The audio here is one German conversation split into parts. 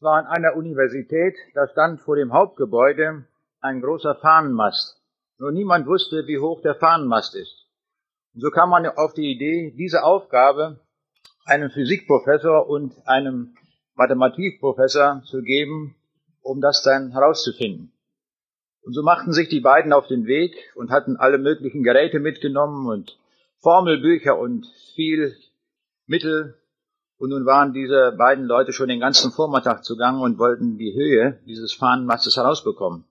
Es war an einer Universität, da stand vor dem Hauptgebäude ein großer Fahnenmast. Nur niemand wusste, wie hoch der Fahnenmast ist. Und so kam man auf die Idee, diese Aufgabe einem Physikprofessor und einem Mathematikprofessor zu geben, um das dann herauszufinden. Und so machten sich die beiden auf den Weg und hatten alle möglichen Geräte mitgenommen und Formelbücher und viel Mittel. Und nun waren diese beiden Leute schon den ganzen Vormittag zugange und wollten die Höhe dieses Fahnenmastes herausbekommen.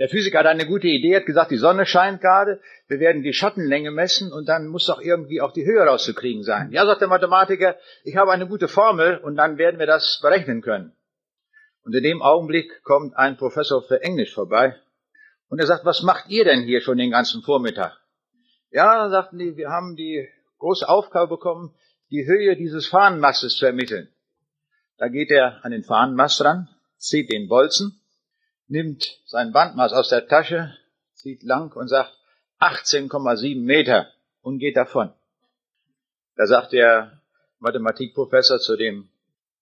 Der Physiker hat eine gute Idee, hat gesagt, die Sonne scheint gerade, wir werden die Schattenlänge messen und dann muss doch irgendwie auch die Höhe rauszukriegen sein. Ja, sagt der Mathematiker, ich habe eine gute Formel und dann werden wir das berechnen können. Und in dem Augenblick kommt ein Professor für Englisch vorbei und er sagt, was macht ihr denn hier schon den ganzen Vormittag? Ja, sagten die, wir haben die große Aufgabe bekommen, die Höhe dieses Fahnenmastes zu ermitteln. Da geht er an den Fahnenmast ran, zieht den Bolzen, nimmt sein Bandmaß aus der Tasche, zieht lang und sagt 18,7 Meter und geht davon. Da sagt der Mathematikprofessor zu dem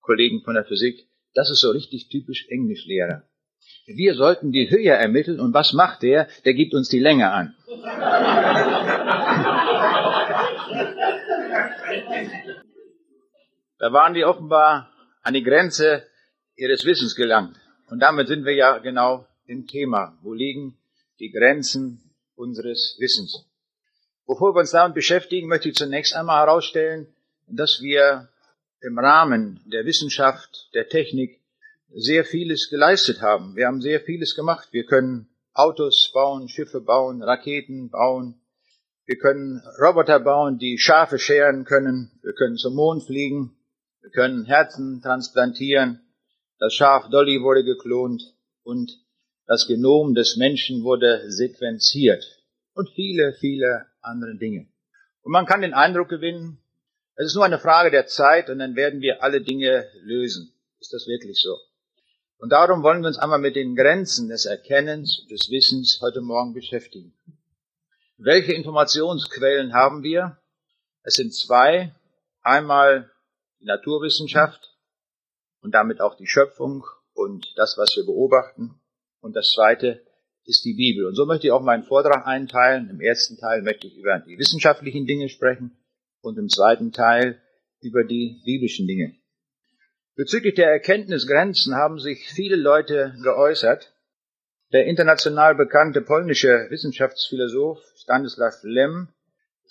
Kollegen von der Physik, das ist so richtig typisch Englischlehrer. Wir sollten die Höhe ermitteln und was macht der? Der gibt uns die Länge an. Da waren die offenbar an die Grenze ihres Wissens gelangt. Und damit sind wir ja genau im Thema. Wo liegen die Grenzen unseres Wissens? Bevor wir uns damit beschäftigen, möchte ich zunächst einmal herausstellen, dass wir im Rahmen der Wissenschaft, der Technik sehr vieles geleistet haben. Wir haben sehr vieles gemacht. Wir können Autos bauen, Schiffe bauen, Raketen bauen. Wir können Roboter bauen, die Schafe scheren können. Wir können zum Mond fliegen. Wir können Herzen transplantieren. Das Schaf Dolly wurde geklont und das Genom des Menschen wurde sequenziert. Und viele, viele andere Dinge. Und man kann den Eindruck gewinnen, es ist nur eine Frage der Zeit und dann werden wir alle Dinge lösen. Ist das wirklich so? Und darum wollen wir uns einmal mit den Grenzen des Erkennens und des Wissens heute Morgen beschäftigen. Welche Informationsquellen haben wir? Es sind zwei. Einmal die Naturwissenschaft und damit auch die Schöpfung und das, was wir beobachten. Und das zweite ist die Bibel. Und so möchte ich auch meinen Vortrag einteilen. Im ersten Teil möchte ich über die wissenschaftlichen Dinge sprechen und im zweiten Teil über die biblischen Dinge. Bezüglich der Erkenntnisgrenzen haben sich viele Leute geäußert. Der international bekannte polnische Wissenschaftsphilosoph Stanislav Lem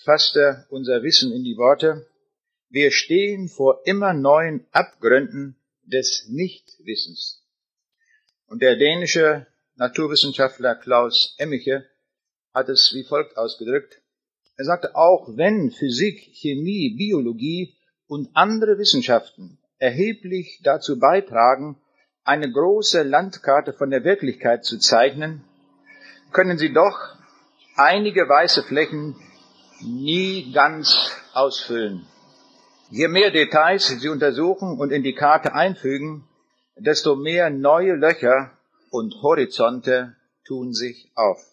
fasste unser Wissen in die Worte, wir stehen vor immer neuen Abgründen des Nichtwissens. Und der dänische Naturwissenschaftler Klaus Emmiche hat es wie folgt ausgedrückt. Er sagte, auch wenn Physik, Chemie, Biologie und andere Wissenschaften erheblich dazu beitragen, eine große Landkarte von der Wirklichkeit zu zeichnen, können sie doch einige weiße Flächen nie ganz ausfüllen. Je mehr Details sie untersuchen und in die Karte einfügen, desto mehr neue Löcher und Horizonte tun sich auf.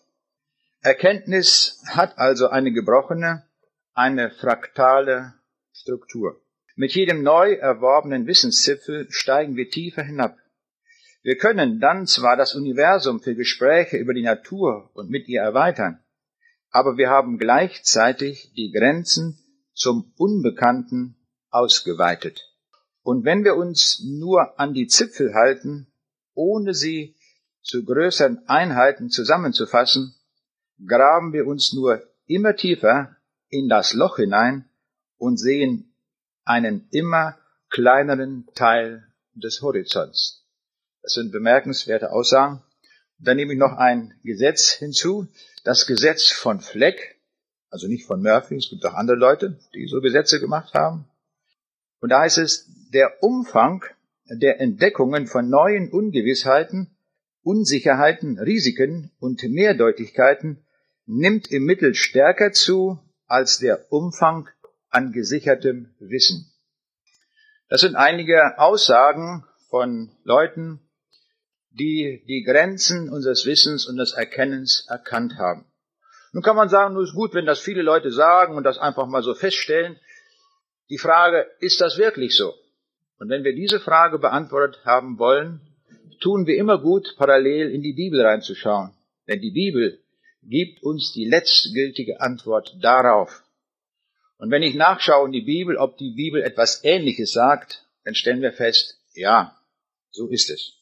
Erkenntnis hat also eine gebrochene, eine fraktale Struktur. Mit jedem neu erworbenen Wissenszipfel steigen wir tiefer hinab. Wir können dann zwar das Universum für Gespräche über die Natur und mit ihr erweitern, aber wir haben gleichzeitig die Grenzen zum Unbekannten ausgeweitet. Und wenn wir uns nur an die Zipfel halten, ohne sie zu größeren Einheiten zusammenzufassen, graben wir uns nur immer tiefer in das Loch hinein und sehen einen immer kleineren Teil des Horizonts. Das sind bemerkenswerte Aussagen. dann nehme ich noch ein Gesetz hinzu, das Gesetz von Fleck, also nicht von Murphy, es gibt auch andere Leute, die so Gesetze gemacht haben. Und da heißt es, der Umfang der Entdeckungen von neuen Ungewissheiten, Unsicherheiten, Risiken und Mehrdeutigkeiten nimmt im Mittel stärker zu als der Umfang an gesichertem Wissen. Das sind einige Aussagen von Leuten, die die Grenzen unseres Wissens und des Erkennens erkannt haben. Nun kann man sagen, nur ist gut, wenn das viele Leute sagen und das einfach mal so feststellen. Die Frage, ist das wirklich so? Und wenn wir diese Frage beantwortet haben wollen, tun wir immer gut, parallel in die Bibel reinzuschauen. Denn die Bibel gibt uns die letztgültige Antwort darauf. Und wenn ich nachschaue in die Bibel, ob die Bibel etwas Ähnliches sagt, dann stellen wir fest, ja, so ist es.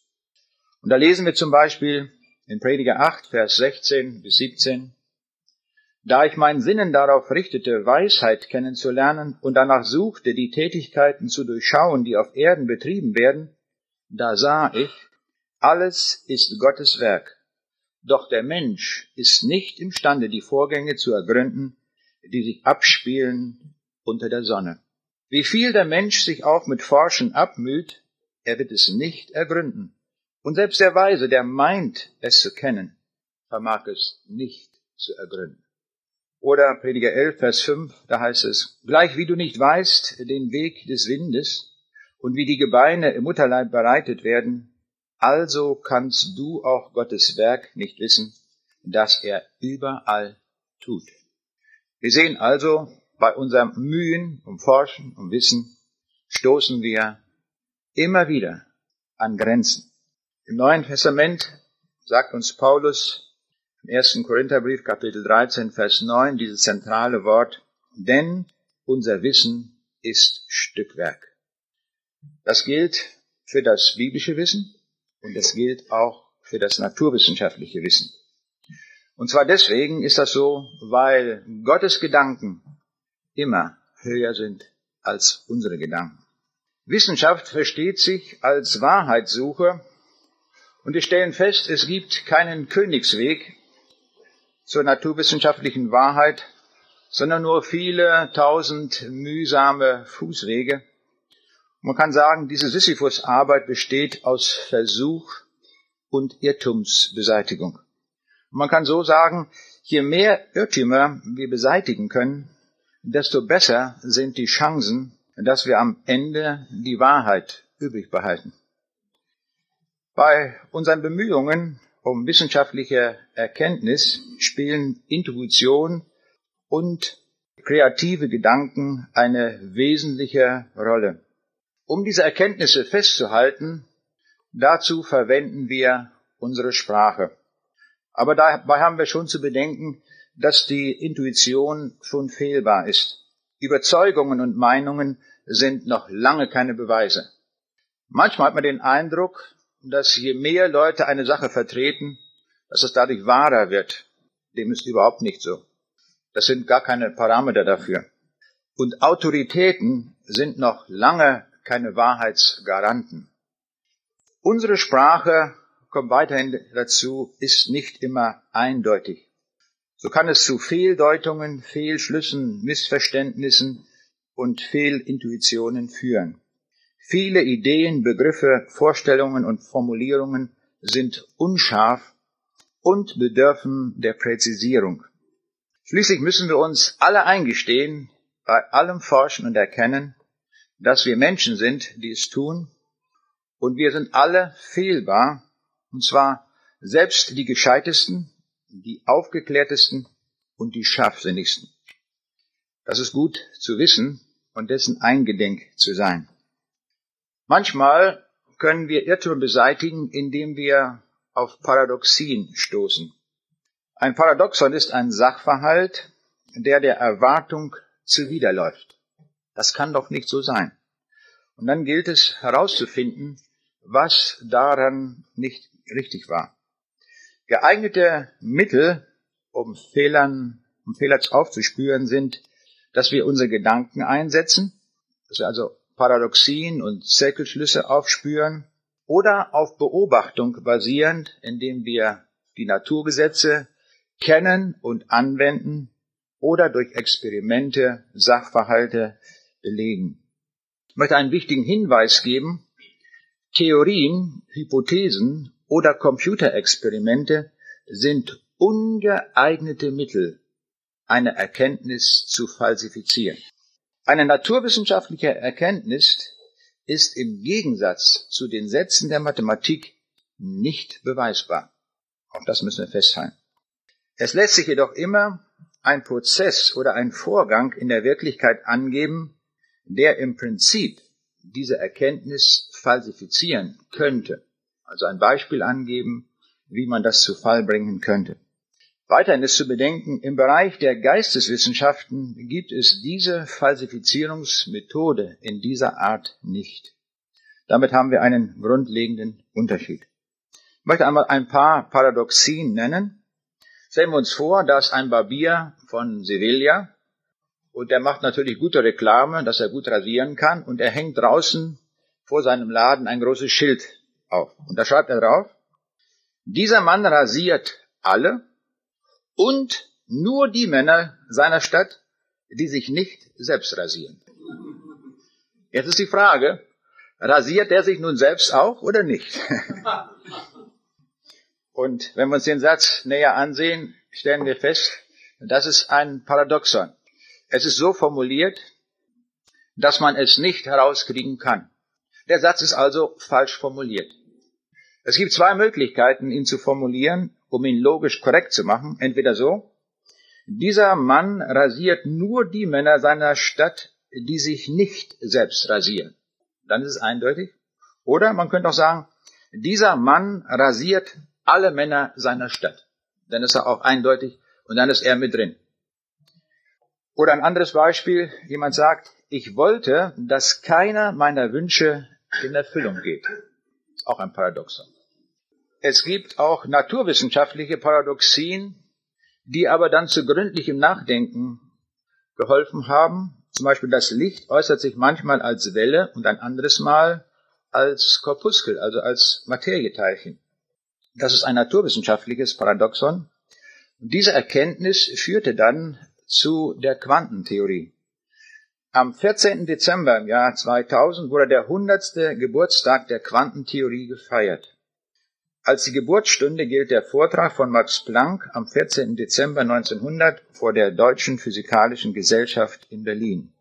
Und da lesen wir zum Beispiel in Prediger 8, Vers 16 bis 17, da ich meinen Sinnen darauf richtete, Weisheit kennenzulernen und danach suchte, die Tätigkeiten zu durchschauen, die auf Erden betrieben werden, da sah ich, alles ist Gottes Werk. Doch der Mensch ist nicht imstande, die Vorgänge zu ergründen, die sich abspielen unter der Sonne. Wie viel der Mensch sich auch mit Forschen abmüht, er wird es nicht ergründen. Und selbst der Weise, der meint, es zu kennen, vermag es nicht zu ergründen. Oder Prediger 11, Vers 5, da heißt es, gleich wie du nicht weißt den Weg des Windes und wie die Gebeine im Mutterleib bereitet werden, also kannst du auch Gottes Werk nicht wissen, das er überall tut. Wir sehen also, bei unserem Mühen um Forschen, um Wissen, stoßen wir immer wieder an Grenzen. Im Neuen Testament sagt uns Paulus im 1. Korintherbrief Kapitel 13 Vers 9 dieses zentrale Wort, denn unser Wissen ist Stückwerk. Das gilt für das biblische Wissen und das gilt auch für das naturwissenschaftliche Wissen. Und zwar deswegen ist das so, weil Gottes Gedanken immer höher sind als unsere Gedanken. Wissenschaft versteht sich als Wahrheitssuche und wir stellen fest, es gibt keinen Königsweg zur naturwissenschaftlichen Wahrheit, sondern nur viele tausend mühsame Fußwege. Man kann sagen, diese Sisyphus-Arbeit besteht aus Versuch und Irrtumsbeseitigung. Man kann so sagen, je mehr Irrtümer wir beseitigen können, desto besser sind die Chancen, dass wir am Ende die Wahrheit übrig behalten. Bei unseren Bemühungen um wissenschaftliche Erkenntnis spielen Intuition und kreative Gedanken eine wesentliche Rolle. Um diese Erkenntnisse festzuhalten, dazu verwenden wir unsere Sprache. Aber dabei haben wir schon zu bedenken, dass die Intuition schon fehlbar ist. Überzeugungen und Meinungen sind noch lange keine Beweise. Manchmal hat man den Eindruck, dass je mehr Leute eine Sache vertreten, dass es dadurch wahrer wird. Dem ist überhaupt nicht so. Das sind gar keine Parameter dafür. Und Autoritäten sind noch lange keine Wahrheitsgaranten. Unsere Sprache kommt weiterhin dazu, ist nicht immer eindeutig. So kann es zu Fehldeutungen, Fehlschlüssen, Missverständnissen und Fehlintuitionen führen. Viele Ideen, Begriffe, Vorstellungen und Formulierungen sind unscharf und bedürfen der Präzisierung. Schließlich müssen wir uns alle eingestehen, bei allem Forschen und Erkennen, dass wir Menschen sind, die es tun, und wir sind alle fehlbar und zwar selbst die gescheitesten, die aufgeklärtesten und die scharfsinnigsten. Das ist gut zu wissen und dessen eingedenk zu sein. Manchmal können wir Irrtum beseitigen, indem wir auf Paradoxien stoßen. Ein Paradoxon ist ein Sachverhalt, der der Erwartung zuwiderläuft. Das kann doch nicht so sein. Und dann gilt es herauszufinden, was daran nicht richtig war. Geeignete Mittel, um Fehlern, um Fehler aufzuspüren, sind, dass wir unsere Gedanken einsetzen, dass wir also Paradoxien und Zirkelschlüsse aufspüren oder auf Beobachtung basierend, indem wir die Naturgesetze kennen und anwenden oder durch Experimente Sachverhalte belegen. Ich möchte einen wichtigen Hinweis geben. Theorien, Hypothesen oder Computerexperimente sind ungeeignete Mittel, eine Erkenntnis zu falsifizieren. Eine naturwissenschaftliche Erkenntnis ist im Gegensatz zu den Sätzen der Mathematik nicht beweisbar. Auch das müssen wir festhalten. Es lässt sich jedoch immer ein Prozess oder ein Vorgang in der Wirklichkeit angeben, der im Prinzip diese Erkenntnis falsifizieren könnte. Also ein Beispiel angeben, wie man das zu Fall bringen könnte. Weiterhin ist zu bedenken, im Bereich der Geisteswissenschaften gibt es diese Falsifizierungsmethode in dieser Art nicht. Damit haben wir einen grundlegenden Unterschied. Ich möchte einmal ein paar Paradoxien nennen. Stellen wir uns vor, dass ein Barbier von Sevilla und der macht natürlich gute Reklame, dass er gut rasieren kann und er hängt draußen vor seinem Laden ein großes Schild auf. Und da schreibt er drauf, dieser Mann rasiert alle, und nur die Männer seiner Stadt, die sich nicht selbst rasieren. Jetzt ist die Frage, rasiert er sich nun selbst auch oder nicht? Und wenn wir uns den Satz näher ansehen, stellen wir fest, das ist ein Paradoxon. Es ist so formuliert, dass man es nicht herauskriegen kann. Der Satz ist also falsch formuliert. Es gibt zwei Möglichkeiten, ihn zu formulieren um ihn logisch korrekt zu machen, entweder so, dieser Mann rasiert nur die Männer seiner Stadt, die sich nicht selbst rasieren. Dann ist es eindeutig. Oder man könnte auch sagen, dieser Mann rasiert alle Männer seiner Stadt. Dann ist er auch eindeutig und dann ist er mit drin. Oder ein anderes Beispiel, jemand sagt, ich wollte, dass keiner meiner Wünsche in Erfüllung geht. Ist auch ein Paradoxon. Es gibt auch naturwissenschaftliche Paradoxien, die aber dann zu gründlichem Nachdenken geholfen haben. Zum Beispiel das Licht äußert sich manchmal als Welle und ein anderes Mal als Korpuskel, also als Materieteilchen. Das ist ein naturwissenschaftliches Paradoxon. Und diese Erkenntnis führte dann zu der Quantentheorie. Am 14. Dezember im Jahr 2000 wurde der 100. Geburtstag der Quantentheorie gefeiert. Als die Geburtsstunde gilt der Vortrag von Max Planck am 14. Dezember 1900 vor der Deutschen Physikalischen Gesellschaft in Berlin.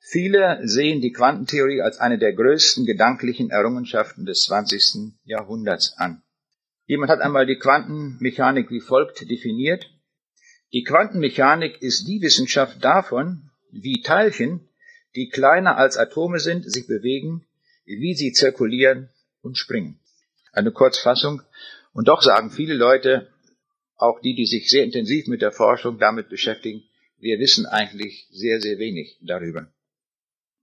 Viele sehen die Quantentheorie als eine der größten gedanklichen Errungenschaften des 20. Jahrhunderts an. Jemand hat einmal die Quantenmechanik wie folgt definiert. Die Quantenmechanik ist die Wissenschaft davon, wie Teilchen, die kleiner als Atome sind, sich bewegen, wie sie zirkulieren und springen eine Kurzfassung. Und doch sagen viele Leute, auch die, die sich sehr intensiv mit der Forschung damit beschäftigen, wir wissen eigentlich sehr, sehr wenig darüber.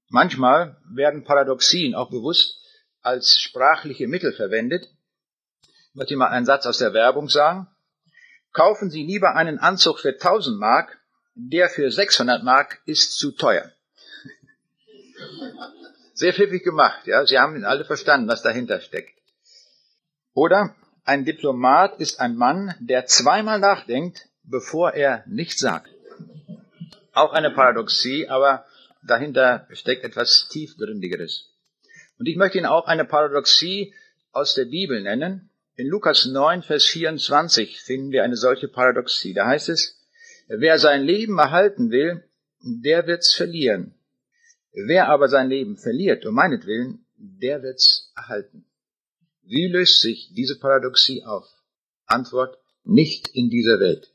Manchmal werden Paradoxien auch bewusst als sprachliche Mittel verwendet. Ich möchte mal einen Satz aus der Werbung sagen. Kaufen Sie lieber einen Anzug für 1000 Mark, der für 600 Mark ist zu teuer. Sehr pfiffig gemacht, ja. Sie haben alle verstanden, was dahinter steckt. Oder ein Diplomat ist ein Mann, der zweimal nachdenkt, bevor er nichts sagt. Auch eine Paradoxie, aber dahinter steckt etwas tiefgründigeres. Und ich möchte Ihnen auch eine Paradoxie aus der Bibel nennen. In Lukas 9, Vers 24 finden wir eine solche Paradoxie. Da heißt es, wer sein Leben erhalten will, der wird's verlieren. Wer aber sein Leben verliert um meinetwillen, der wird's erhalten. Wie löst sich diese Paradoxie auf? Antwort, nicht in dieser Welt.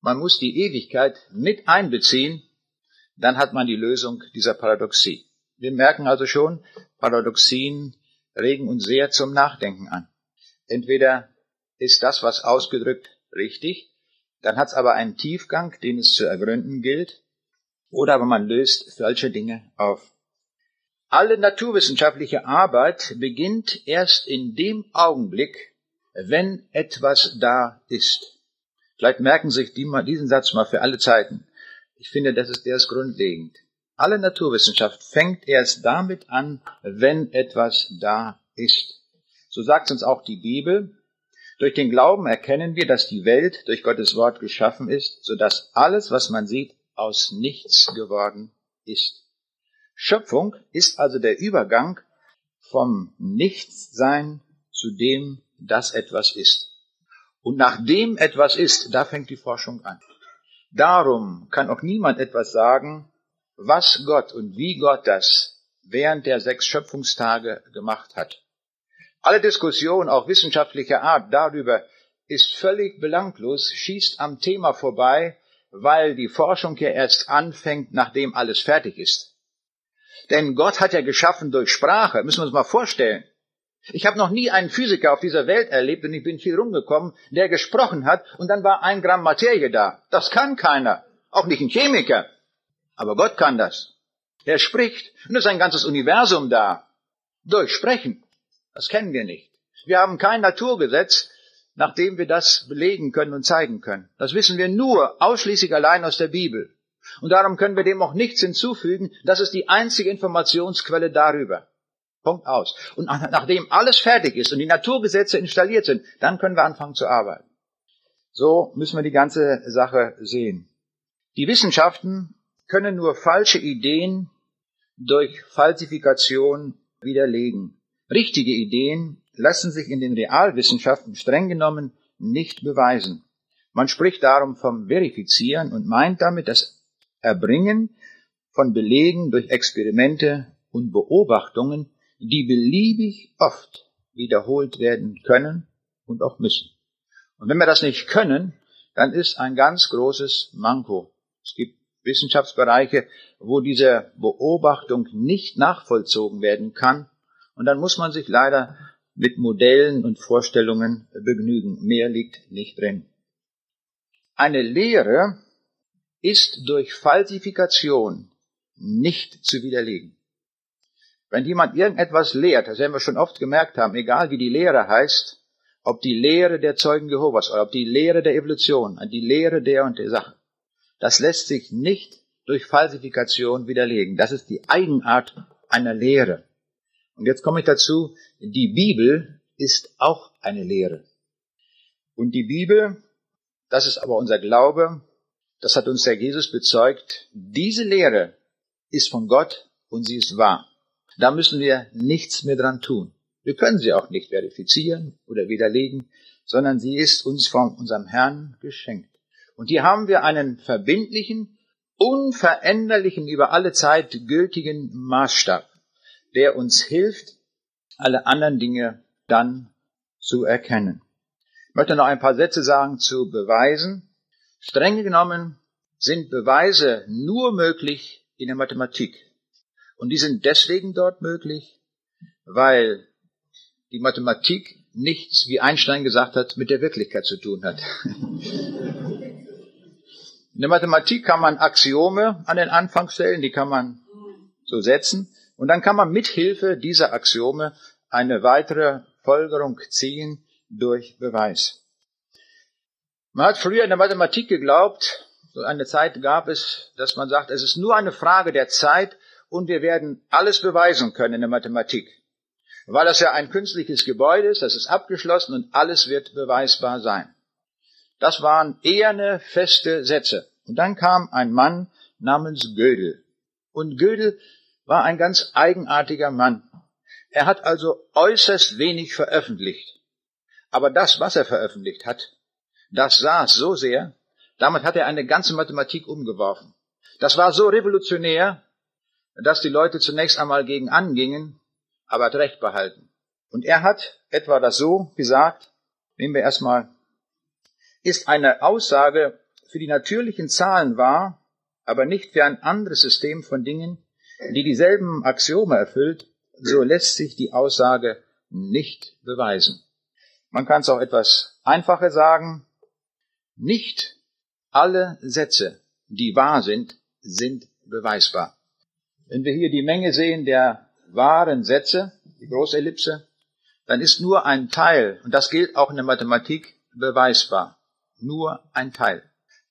Man muss die Ewigkeit mit einbeziehen, dann hat man die Lösung dieser Paradoxie. Wir merken also schon, Paradoxien regen uns sehr zum Nachdenken an. Entweder ist das, was ausgedrückt, richtig, dann hat es aber einen Tiefgang, den es zu ergründen gilt, oder aber man löst falsche Dinge auf. Alle naturwissenschaftliche Arbeit beginnt erst in dem Augenblick, wenn etwas da ist. Vielleicht merken Sie sich diesen Satz mal für alle Zeiten. Ich finde, das ist, der ist grundlegend. Alle Naturwissenschaft fängt erst damit an, wenn etwas da ist. So sagt uns auch die Bibel. Durch den Glauben erkennen wir, dass die Welt durch Gottes Wort geschaffen ist, so dass alles, was man sieht, aus nichts geworden ist. Schöpfung ist also der Übergang vom Nichtsein zu dem, dass etwas ist. Und nachdem etwas ist, da fängt die Forschung an. Darum kann auch niemand etwas sagen, was Gott und wie Gott das während der sechs Schöpfungstage gemacht hat. Alle Diskussion, auch wissenschaftlicher Art, darüber ist völlig belanglos, schießt am Thema vorbei, weil die Forschung ja erst anfängt, nachdem alles fertig ist. Denn Gott hat ja geschaffen durch Sprache, müssen wir uns mal vorstellen. Ich habe noch nie einen Physiker auf dieser Welt erlebt, und ich bin viel rumgekommen, der gesprochen hat und dann war ein Gramm Materie da. Das kann keiner, auch nicht ein Chemiker. Aber Gott kann das. Er spricht und es ist ein ganzes Universum da. Durch Sprechen. Das kennen wir nicht. Wir haben kein Naturgesetz, nachdem wir das belegen können und zeigen können. Das wissen wir nur ausschließlich allein aus der Bibel. Und darum können wir dem auch nichts hinzufügen. Das ist die einzige Informationsquelle darüber. Punkt aus. Und nachdem alles fertig ist und die Naturgesetze installiert sind, dann können wir anfangen zu arbeiten. So müssen wir die ganze Sache sehen. Die Wissenschaften können nur falsche Ideen durch Falsifikation widerlegen. Richtige Ideen lassen sich in den Realwissenschaften streng genommen nicht beweisen. Man spricht darum vom Verifizieren und meint damit das Erbringen von Belegen durch Experimente und Beobachtungen, die beliebig oft wiederholt werden können und auch müssen. Und wenn wir das nicht können, dann ist ein ganz großes Manko. Es gibt Wissenschaftsbereiche, wo diese Beobachtung nicht nachvollzogen werden kann. Und dann muss man sich leider mit Modellen und Vorstellungen begnügen. Mehr liegt nicht drin. Eine Lehre ist durch Falsifikation nicht zu widerlegen. Wenn jemand irgendetwas lehrt, das werden wir schon oft gemerkt haben, egal wie die Lehre heißt, ob die Lehre der Zeugen Jehovas oder ob die Lehre der Evolution, die Lehre der und der Sache, das lässt sich nicht durch Falsifikation widerlegen. Das ist die Eigenart einer Lehre. Und jetzt komme ich dazu, die Bibel ist auch eine Lehre. Und die Bibel, das ist aber unser Glaube, das hat uns der Jesus bezeugt, diese Lehre ist von Gott und sie ist wahr. Da müssen wir nichts mehr dran tun. Wir können sie auch nicht verifizieren oder widerlegen, sondern sie ist uns von unserem Herrn geschenkt. Und hier haben wir einen verbindlichen, unveränderlichen, über alle Zeit gültigen Maßstab der uns hilft, alle anderen Dinge dann zu erkennen. Ich möchte noch ein paar Sätze sagen zu Beweisen. Streng genommen sind Beweise nur möglich in der Mathematik. Und die sind deswegen dort möglich, weil die Mathematik nichts, wie Einstein gesagt hat, mit der Wirklichkeit zu tun hat. In der Mathematik kann man Axiome an den Anfang stellen, die kann man so setzen. Und dann kann man mit Hilfe dieser Axiome eine weitere Folgerung ziehen durch Beweis. Man hat früher in der Mathematik geglaubt, so eine Zeit gab es, dass man sagt, es ist nur eine Frage der Zeit und wir werden alles beweisen können in der Mathematik. Weil das ja ein künstliches Gebäude ist, das ist abgeschlossen und alles wird beweisbar sein. Das waren eherne, feste Sätze. Und dann kam ein Mann namens Gödel. Und Gödel war ein ganz eigenartiger Mann. Er hat also äußerst wenig veröffentlicht. Aber das, was er veröffentlicht hat, das saß so sehr, damit hat er eine ganze Mathematik umgeworfen. Das war so revolutionär, dass die Leute zunächst einmal gegen angingen, aber hat Recht behalten. Und er hat etwa das so gesagt, nehmen wir erstmal, ist eine Aussage für die natürlichen Zahlen wahr, aber nicht für ein anderes System von Dingen, die dieselben Axiome erfüllt, so lässt sich die Aussage nicht beweisen. Man kann es auch etwas einfacher sagen. Nicht alle Sätze, die wahr sind, sind beweisbar. Wenn wir hier die Menge sehen der wahren Sätze, die Großellipse, dann ist nur ein Teil, und das gilt auch in der Mathematik, beweisbar. Nur ein Teil,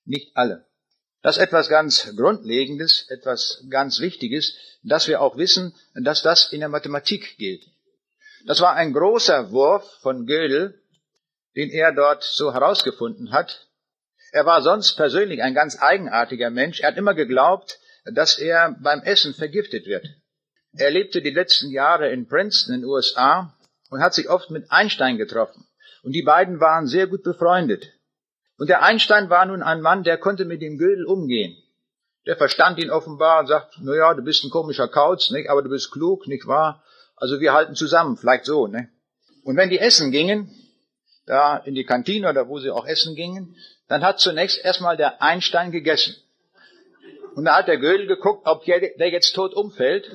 nicht alle. Das ist etwas ganz Grundlegendes, etwas ganz Wichtiges, dass wir auch wissen, dass das in der Mathematik gilt. Das war ein großer Wurf von Gödel, den er dort so herausgefunden hat. Er war sonst persönlich ein ganz eigenartiger Mensch. Er hat immer geglaubt, dass er beim Essen vergiftet wird. Er lebte die letzten Jahre in Princeton in den USA und hat sich oft mit Einstein getroffen. Und die beiden waren sehr gut befreundet. Und der Einstein war nun ein Mann, der konnte mit dem Gödel umgehen. Der verstand ihn offenbar und sagt, na ja, du bist ein komischer Kauz, nicht? aber du bist klug, nicht wahr? Also wir halten zusammen, vielleicht so. Ne? Und wenn die essen gingen, da in die Kantine oder wo sie auch essen gingen, dann hat zunächst erstmal der Einstein gegessen. Und da hat der Gödel geguckt, ob der jetzt tot umfällt.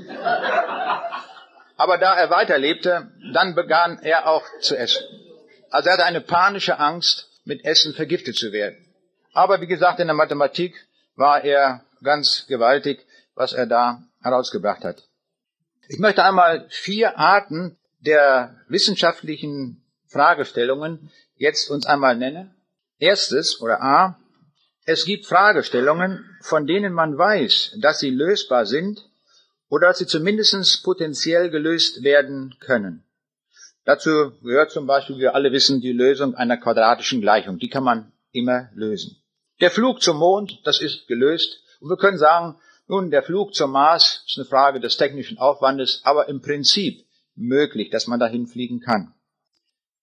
Aber da er weiterlebte, dann begann er auch zu essen. Also er hatte eine panische Angst, mit Essen vergiftet zu werden. Aber wie gesagt, in der Mathematik war er ganz gewaltig, was er da herausgebracht hat. Ich möchte einmal vier Arten der wissenschaftlichen Fragestellungen jetzt uns einmal nennen. Erstes oder A. Es gibt Fragestellungen, von denen man weiß, dass sie lösbar sind oder dass sie zumindest potenziell gelöst werden können. Dazu gehört zum Beispiel, wir alle wissen, die Lösung einer quadratischen Gleichung. Die kann man immer lösen. Der Flug zum Mond, das ist gelöst. Und wir können sagen, nun, der Flug zum Mars ist eine Frage des technischen Aufwandes, aber im Prinzip möglich, dass man dahin fliegen kann.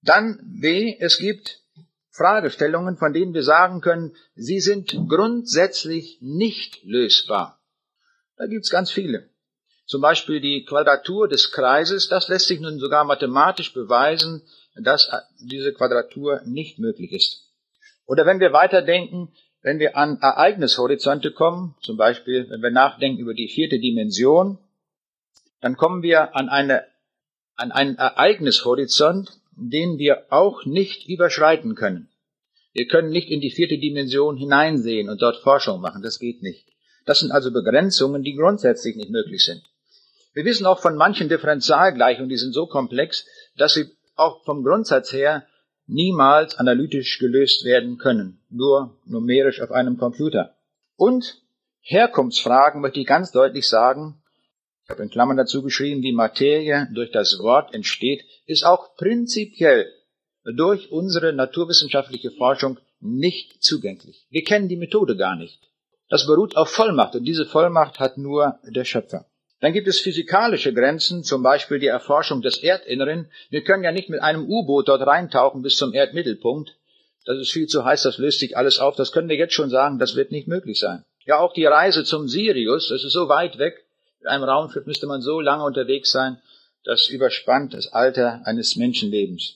Dann B, es gibt Fragestellungen, von denen wir sagen können, sie sind grundsätzlich nicht lösbar. Da gibt's ganz viele. Zum Beispiel die Quadratur des Kreises, das lässt sich nun sogar mathematisch beweisen, dass diese Quadratur nicht möglich ist. Oder wenn wir weiterdenken, wenn wir an Ereignishorizonte kommen, zum Beispiel wenn wir nachdenken über die vierte Dimension, dann kommen wir an, eine, an einen Ereignishorizont, den wir auch nicht überschreiten können. Wir können nicht in die vierte Dimension hineinsehen und dort Forschung machen, das geht nicht. Das sind also Begrenzungen, die grundsätzlich nicht möglich sind. Wir wissen auch von manchen Differentialgleichungen, die sind so komplex, dass sie auch vom Grundsatz her niemals analytisch gelöst werden können, nur numerisch auf einem Computer. Und Herkunftsfragen möchte ich ganz deutlich sagen, ich habe in Klammern dazu geschrieben, die Materie durch das Wort entsteht, ist auch prinzipiell durch unsere naturwissenschaftliche Forschung nicht zugänglich. Wir kennen die Methode gar nicht. Das beruht auf Vollmacht und diese Vollmacht hat nur der Schöpfer. Dann gibt es physikalische Grenzen, zum Beispiel die Erforschung des Erdinneren. Wir können ja nicht mit einem U-Boot dort reintauchen bis zum Erdmittelpunkt. Das ist viel zu heiß, das löst sich alles auf. Das können wir jetzt schon sagen, das wird nicht möglich sein. Ja, auch die Reise zum Sirius, das ist so weit weg. Einem Raumschiff müsste man so lange unterwegs sein, das überspannt das Alter eines Menschenlebens.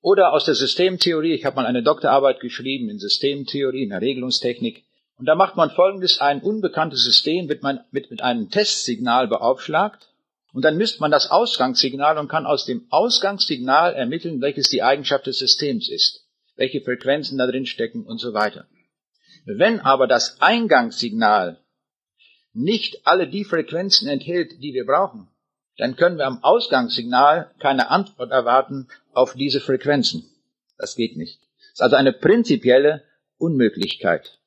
Oder aus der Systemtheorie, ich habe mal eine Doktorarbeit geschrieben in Systemtheorie, in der Regelungstechnik. Und da macht man folgendes, ein unbekanntes System wird man mit, mit einem Testsignal beaufschlagt und dann misst man das Ausgangssignal und kann aus dem Ausgangssignal ermitteln, welches die Eigenschaft des Systems ist, welche Frequenzen da drin stecken und so weiter. Wenn aber das Eingangssignal nicht alle die Frequenzen enthält, die wir brauchen, dann können wir am Ausgangssignal keine Antwort erwarten auf diese Frequenzen. Das geht nicht. Das ist also eine prinzipielle Unmöglichkeit.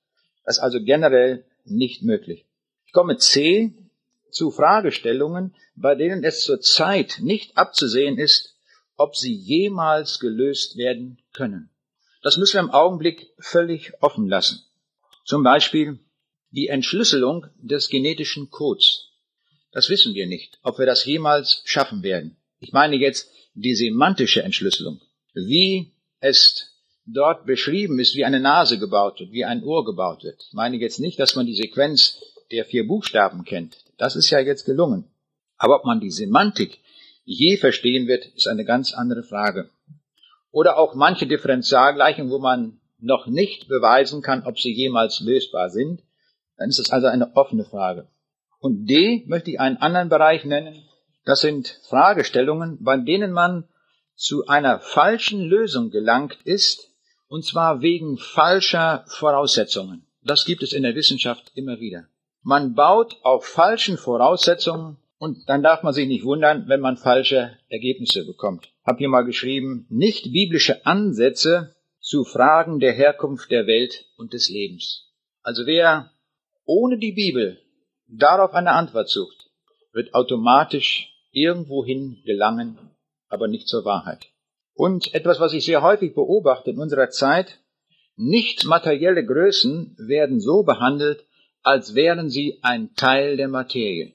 Das ist also generell nicht möglich. Ich komme C zu Fragestellungen, bei denen es zurzeit nicht abzusehen ist, ob sie jemals gelöst werden können. Das müssen wir im Augenblick völlig offen lassen. Zum Beispiel die Entschlüsselung des genetischen Codes. Das wissen wir nicht, ob wir das jemals schaffen werden. Ich meine jetzt die semantische Entschlüsselung. Wie es dort beschrieben ist, wie eine Nase gebaut wird, wie ein Ohr gebaut wird. Ich meine jetzt nicht, dass man die Sequenz der vier Buchstaben kennt. Das ist ja jetzt gelungen. Aber ob man die Semantik je verstehen wird, ist eine ganz andere Frage. Oder auch manche Differentialgleichungen, wo man noch nicht beweisen kann, ob sie jemals lösbar sind, dann ist es also eine offene Frage. Und D möchte ich einen anderen Bereich nennen. Das sind Fragestellungen, bei denen man zu einer falschen Lösung gelangt ist, und zwar wegen falscher Voraussetzungen. Das gibt es in der Wissenschaft immer wieder. Man baut auf falschen Voraussetzungen und dann darf man sich nicht wundern, wenn man falsche Ergebnisse bekommt. Hab hier mal geschrieben, nicht biblische Ansätze zu Fragen der Herkunft der Welt und des Lebens. Also wer ohne die Bibel darauf eine Antwort sucht, wird automatisch irgendwohin gelangen, aber nicht zur Wahrheit. Und etwas, was ich sehr häufig beobachte in unserer Zeit, nicht materielle Größen werden so behandelt, als wären sie ein Teil der Materie.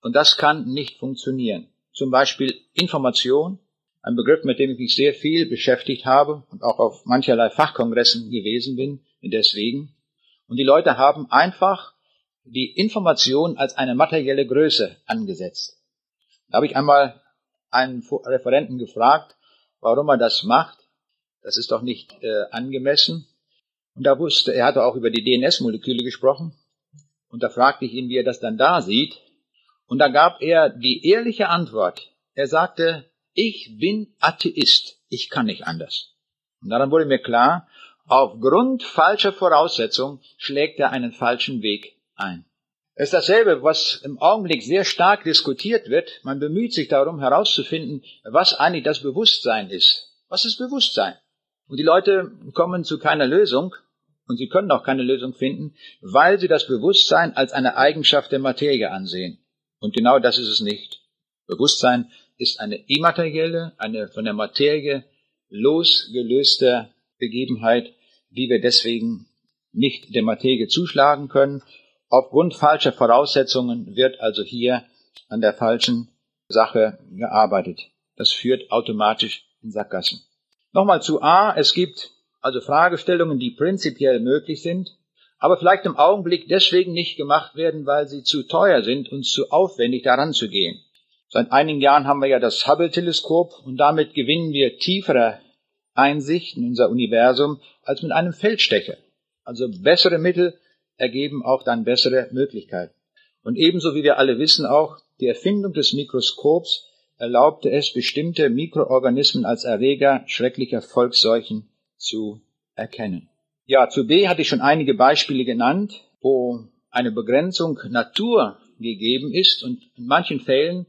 Und das kann nicht funktionieren. Zum Beispiel Information, ein Begriff, mit dem ich mich sehr viel beschäftigt habe und auch auf mancherlei Fachkongressen gewesen bin, deswegen. Und die Leute haben einfach die Information als eine materielle Größe angesetzt. Da habe ich einmal einen Referenten gefragt, warum er das macht. Das ist doch nicht äh, angemessen. Und da wusste, er hatte auch über die DNS-Moleküle gesprochen. Und da fragte ich ihn, wie er das dann da sieht. Und da gab er die ehrliche Antwort. Er sagte, ich bin Atheist. Ich kann nicht anders. Und daran wurde mir klar, aufgrund falscher Voraussetzungen schlägt er einen falschen Weg ein. Es ist dasselbe, was im Augenblick sehr stark diskutiert wird. Man bemüht sich darum herauszufinden, was eigentlich das Bewusstsein ist. Was ist Bewusstsein? Und die Leute kommen zu keiner Lösung und sie können auch keine Lösung finden, weil sie das Bewusstsein als eine Eigenschaft der Materie ansehen. Und genau das ist es nicht. Bewusstsein ist eine immaterielle, eine von der Materie losgelöste Begebenheit, die wir deswegen nicht der Materie zuschlagen können. Aufgrund falscher Voraussetzungen wird also hier an der falschen Sache gearbeitet. Das führt automatisch in Sackgassen. Nochmal zu A. Es gibt also Fragestellungen, die prinzipiell möglich sind, aber vielleicht im Augenblick deswegen nicht gemacht werden, weil sie zu teuer sind und zu aufwendig daran zu gehen. Seit einigen Jahren haben wir ja das Hubble-Teleskop und damit gewinnen wir tiefere Einsicht in unser Universum als mit einem Feldstecher. Also bessere Mittel ergeben auch dann bessere Möglichkeiten. Und ebenso wie wir alle wissen auch, die Erfindung des Mikroskops erlaubte es, bestimmte Mikroorganismen als Erreger schrecklicher Volksseuchen zu erkennen. Ja, zu B hatte ich schon einige Beispiele genannt, wo eine Begrenzung Natur gegeben ist und in manchen Fällen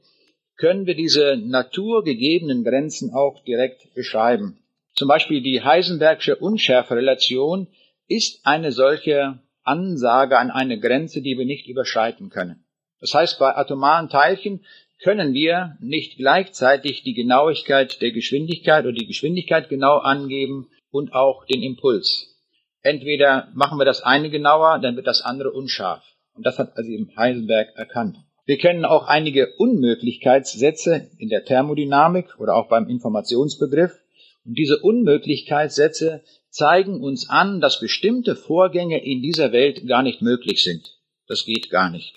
können wir diese naturgegebenen Grenzen auch direkt beschreiben. Zum Beispiel die Heisenbergsche Unschärferelation ist eine solche Ansage an eine Grenze, die wir nicht überschreiten können. Das heißt, bei atomaren Teilchen können wir nicht gleichzeitig die Genauigkeit der Geschwindigkeit oder die Geschwindigkeit genau angeben und auch den Impuls. Entweder machen wir das eine genauer, dann wird das andere unscharf. Und das hat also eben Heisenberg erkannt. Wir kennen auch einige Unmöglichkeitssätze in der Thermodynamik oder auch beim Informationsbegriff. Und diese Unmöglichkeitssätze zeigen uns an, dass bestimmte Vorgänge in dieser Welt gar nicht möglich sind. Das geht gar nicht.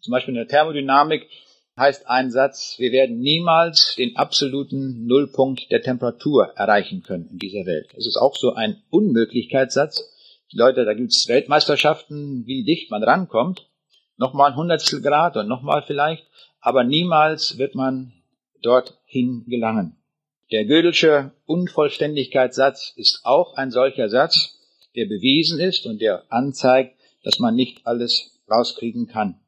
Zum Beispiel in der Thermodynamik heißt ein Satz, wir werden niemals den absoluten Nullpunkt der Temperatur erreichen können in dieser Welt. Das ist auch so ein Unmöglichkeitssatz. Die Leute, da gibt's Weltmeisterschaften, wie dicht man rankommt. Nochmal ein Hundertstel Grad und nochmal vielleicht, aber niemals wird man dorthin gelangen. Der Gödelsche Unvollständigkeitssatz ist auch ein solcher Satz, der bewiesen ist und der anzeigt, dass man nicht alles rauskriegen kann.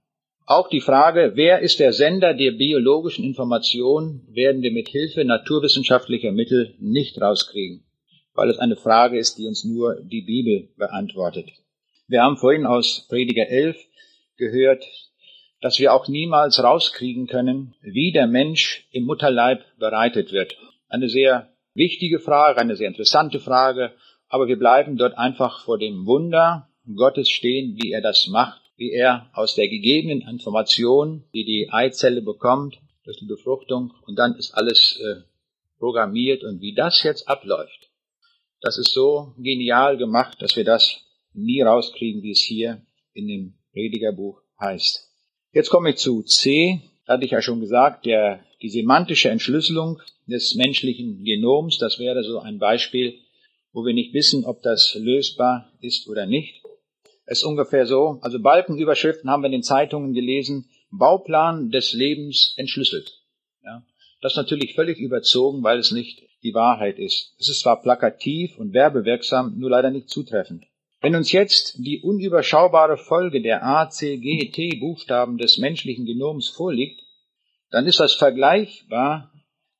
Auch die Frage, wer ist der Sender der biologischen Information, werden wir mit Hilfe naturwissenschaftlicher Mittel nicht rauskriegen, weil es eine Frage ist, die uns nur die Bibel beantwortet. Wir haben vorhin aus Prediger 11 gehört, dass wir auch niemals rauskriegen können, wie der Mensch im Mutterleib bereitet wird. Eine sehr wichtige Frage, eine sehr interessante Frage, aber wir bleiben dort einfach vor dem Wunder Gottes stehen, wie er das macht wie er aus der gegebenen Information, die die Eizelle bekommt, durch die Befruchtung, und dann ist alles äh, programmiert und wie das jetzt abläuft. Das ist so genial gemacht, dass wir das nie rauskriegen, wie es hier in dem Predigerbuch heißt. Jetzt komme ich zu C. Hatte ich ja schon gesagt, der, die semantische Entschlüsselung des menschlichen Genoms, das wäre so ein Beispiel, wo wir nicht wissen, ob das lösbar ist oder nicht. Es ist ungefähr so, also Balkenüberschriften haben wir in den Zeitungen gelesen, Bauplan des Lebens entschlüsselt. Ja, das ist natürlich völlig überzogen, weil es nicht die Wahrheit ist. Es ist zwar plakativ und werbewirksam, nur leider nicht zutreffend. Wenn uns jetzt die unüberschaubare Folge der A, C, G, T Buchstaben des menschlichen Genoms vorliegt, dann ist das vergleichbar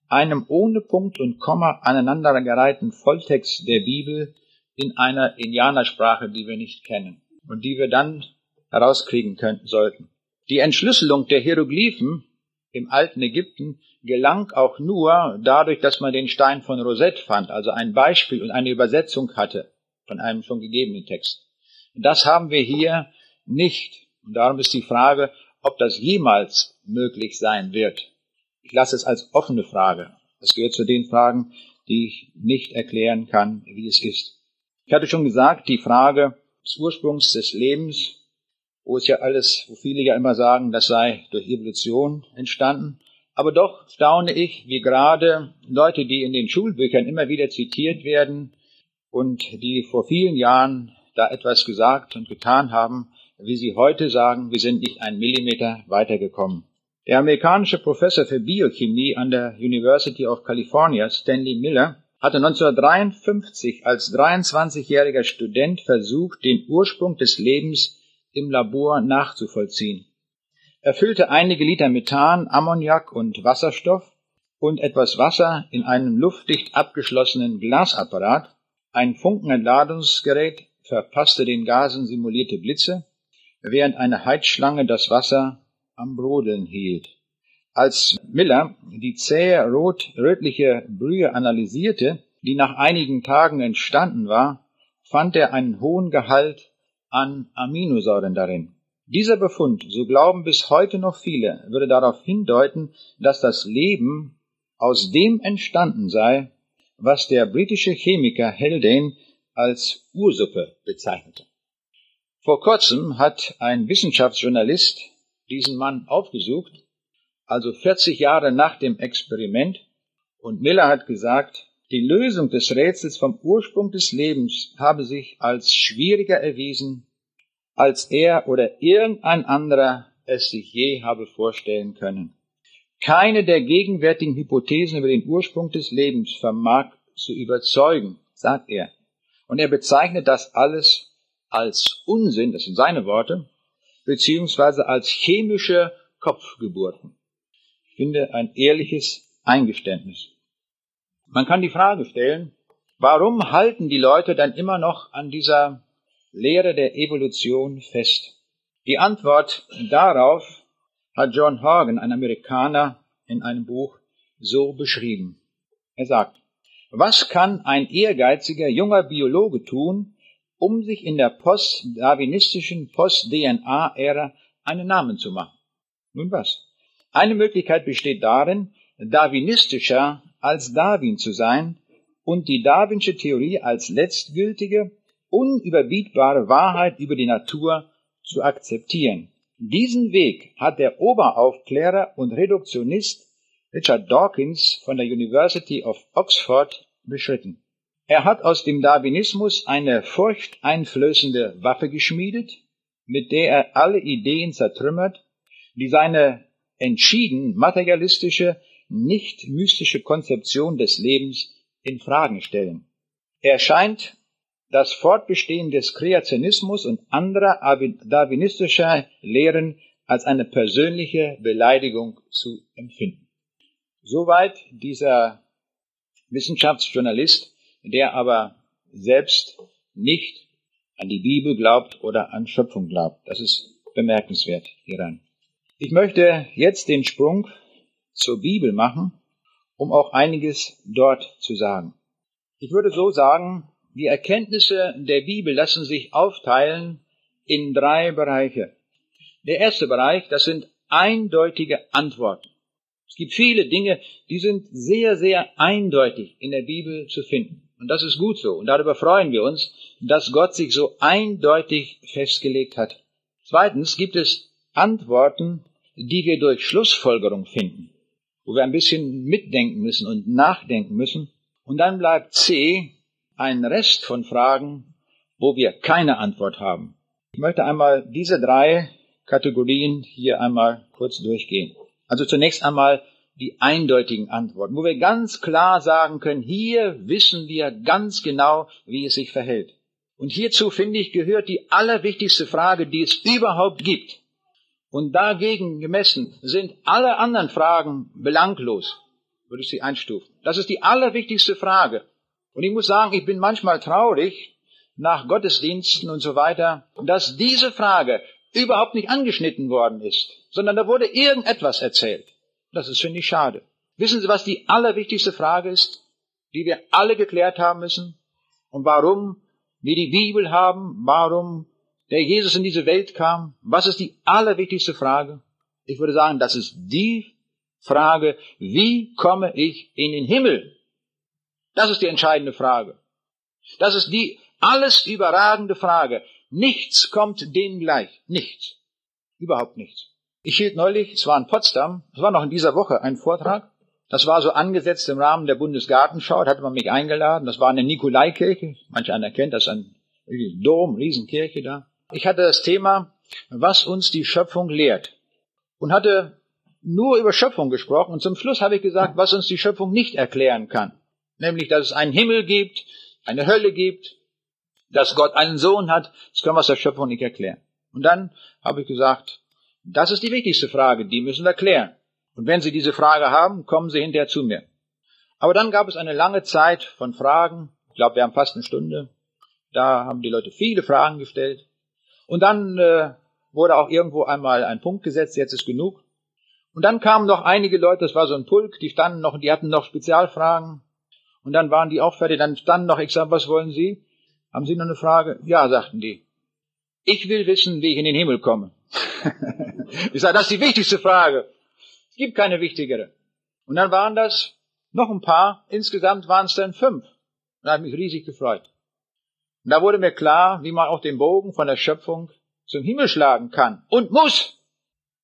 einem ohne Punkt und Komma aneinandergereihten Volltext der Bibel in einer Indianersprache, die wir nicht kennen und die wir dann herauskriegen könnten, sollten. Die Entschlüsselung der Hieroglyphen im alten Ägypten gelang auch nur dadurch, dass man den Stein von Rosette fand, also ein Beispiel und eine Übersetzung hatte von einem schon gegebenen Text. Das haben wir hier nicht. Und darum ist die Frage, ob das jemals möglich sein wird. Ich lasse es als offene Frage. Es gehört zu den Fragen, die ich nicht erklären kann, wie es ist. Ich hatte schon gesagt, die Frage, des Ursprungs des Lebens, wo es ja alles, wo viele ja immer sagen, das sei durch Evolution entstanden. Aber doch staune ich, wie gerade Leute, die in den Schulbüchern immer wieder zitiert werden und die vor vielen Jahren da etwas gesagt und getan haben, wie Sie heute sagen, wir sind nicht einen Millimeter weitergekommen. Der amerikanische Professor für Biochemie an der University of California, Stanley Miller, hatte 1953 als 23-jähriger Student versucht, den Ursprung des Lebens im Labor nachzuvollziehen. Er füllte einige Liter Methan, Ammoniak und Wasserstoff und etwas Wasser in einem luftdicht abgeschlossenen Glasapparat. Ein Funkenentladungsgerät verpasste den Gasen simulierte Blitze, während eine Heizschlange das Wasser am Brodeln hielt. Als Miller die zähe rot-rötliche Brühe analysierte, die nach einigen Tagen entstanden war, fand er einen hohen Gehalt an Aminosäuren darin. Dieser Befund, so glauben bis heute noch viele, würde darauf hindeuten, dass das Leben aus dem entstanden sei, was der britische Chemiker Haldane als Ursuppe bezeichnete. Vor kurzem hat ein Wissenschaftsjournalist diesen Mann aufgesucht also 40 Jahre nach dem Experiment. Und Miller hat gesagt, die Lösung des Rätsels vom Ursprung des Lebens habe sich als schwieriger erwiesen, als er oder irgendein anderer es sich je habe vorstellen können. Keine der gegenwärtigen Hypothesen über den Ursprung des Lebens vermag zu überzeugen, sagt er. Und er bezeichnet das alles als Unsinn, das sind seine Worte, beziehungsweise als chemische Kopfgeburten finde ein ehrliches Eingeständnis. Man kann die Frage stellen, warum halten die Leute dann immer noch an dieser Lehre der Evolution fest? Die Antwort darauf hat John Horgan, ein Amerikaner, in einem Buch so beschrieben. Er sagt, was kann ein ehrgeiziger junger Biologe tun, um sich in der post-darwinistischen, post-DNA-Ära einen Namen zu machen? Nun was? Eine Möglichkeit besteht darin, darwinistischer als Darwin zu sein und die darwinsche Theorie als letztgültige, unüberbietbare Wahrheit über die Natur zu akzeptieren. Diesen Weg hat der Oberaufklärer und Reduktionist Richard Dawkins von der University of Oxford beschritten. Er hat aus dem Darwinismus eine furchteinflößende Waffe geschmiedet, mit der er alle Ideen zertrümmert, die seine entschieden materialistische, nicht mystische Konzeption des Lebens in Fragen stellen. Er scheint das Fortbestehen des Kreationismus und anderer darwinistischer Lehren als eine persönliche Beleidigung zu empfinden. Soweit dieser Wissenschaftsjournalist, der aber selbst nicht an die Bibel glaubt oder an Schöpfung glaubt. Das ist bemerkenswert hieran. Ich möchte jetzt den Sprung zur Bibel machen, um auch einiges dort zu sagen. Ich würde so sagen, die Erkenntnisse der Bibel lassen sich aufteilen in drei Bereiche. Der erste Bereich, das sind eindeutige Antworten. Es gibt viele Dinge, die sind sehr, sehr eindeutig in der Bibel zu finden. Und das ist gut so. Und darüber freuen wir uns, dass Gott sich so eindeutig festgelegt hat. Zweitens gibt es Antworten, die wir durch Schlussfolgerung finden, wo wir ein bisschen mitdenken müssen und nachdenken müssen. Und dann bleibt C ein Rest von Fragen, wo wir keine Antwort haben. Ich möchte einmal diese drei Kategorien hier einmal kurz durchgehen. Also zunächst einmal die eindeutigen Antworten, wo wir ganz klar sagen können, hier wissen wir ganz genau, wie es sich verhält. Und hierzu, finde ich, gehört die allerwichtigste Frage, die es überhaupt gibt. Und dagegen gemessen sind alle anderen Fragen belanglos, würde ich sie einstufen. Das ist die allerwichtigste Frage. Und ich muss sagen, ich bin manchmal traurig nach Gottesdiensten und so weiter, dass diese Frage überhaupt nicht angeschnitten worden ist, sondern da wurde irgendetwas erzählt. Das ist, finde ich, schade. Wissen Sie, was die allerwichtigste Frage ist, die wir alle geklärt haben müssen? Und warum wir die Bibel haben, warum der Jesus in diese Welt kam? Was ist die allerwichtigste Frage? Ich würde sagen, das ist die Frage, wie komme ich in den Himmel? Das ist die entscheidende Frage. Das ist die alles überragende Frage. Nichts kommt dem gleich. Nichts. Überhaupt nichts. Ich hielt neulich, es war in Potsdam, es war noch in dieser Woche ein Vortrag. Das war so angesetzt im Rahmen der Bundesgartenschau, da hatte man mich eingeladen. Das war eine Nikolaikirche. Manch einer kennt das, ein Dom, Riesenkirche da. Ich hatte das Thema was uns die Schöpfung lehrt. Und hatte nur über Schöpfung gesprochen. Und zum Schluss habe ich gesagt, was uns die Schöpfung nicht erklären kann. Nämlich, dass es einen Himmel gibt, eine Hölle gibt, dass Gott einen Sohn hat. Das können wir aus der Schöpfung nicht erklären. Und dann habe ich gesagt, das ist die wichtigste Frage, die müssen wir klären. Und wenn Sie diese Frage haben, kommen Sie hinterher zu mir. Aber dann gab es eine lange Zeit von Fragen. Ich glaube, wir haben fast eine Stunde. Da haben die Leute viele Fragen gestellt. Und dann äh, wurde auch irgendwo einmal ein Punkt gesetzt, jetzt ist genug. Und dann kamen noch einige Leute, das war so ein Pulk, die standen noch, die hatten noch Spezialfragen. Und dann waren die auch fertig, dann standen noch, ich sag, was wollen Sie? Haben Sie noch eine Frage? Ja, sagten die. Ich will wissen, wie ich in den Himmel komme. ich sage, das ist die wichtigste Frage. Es gibt keine wichtigere. Und dann waren das noch ein paar, insgesamt waren es dann fünf. Und da habe ich mich riesig gefreut. Und da wurde mir klar, wie man auch den Bogen von der Schöpfung zum Himmel schlagen kann und muss.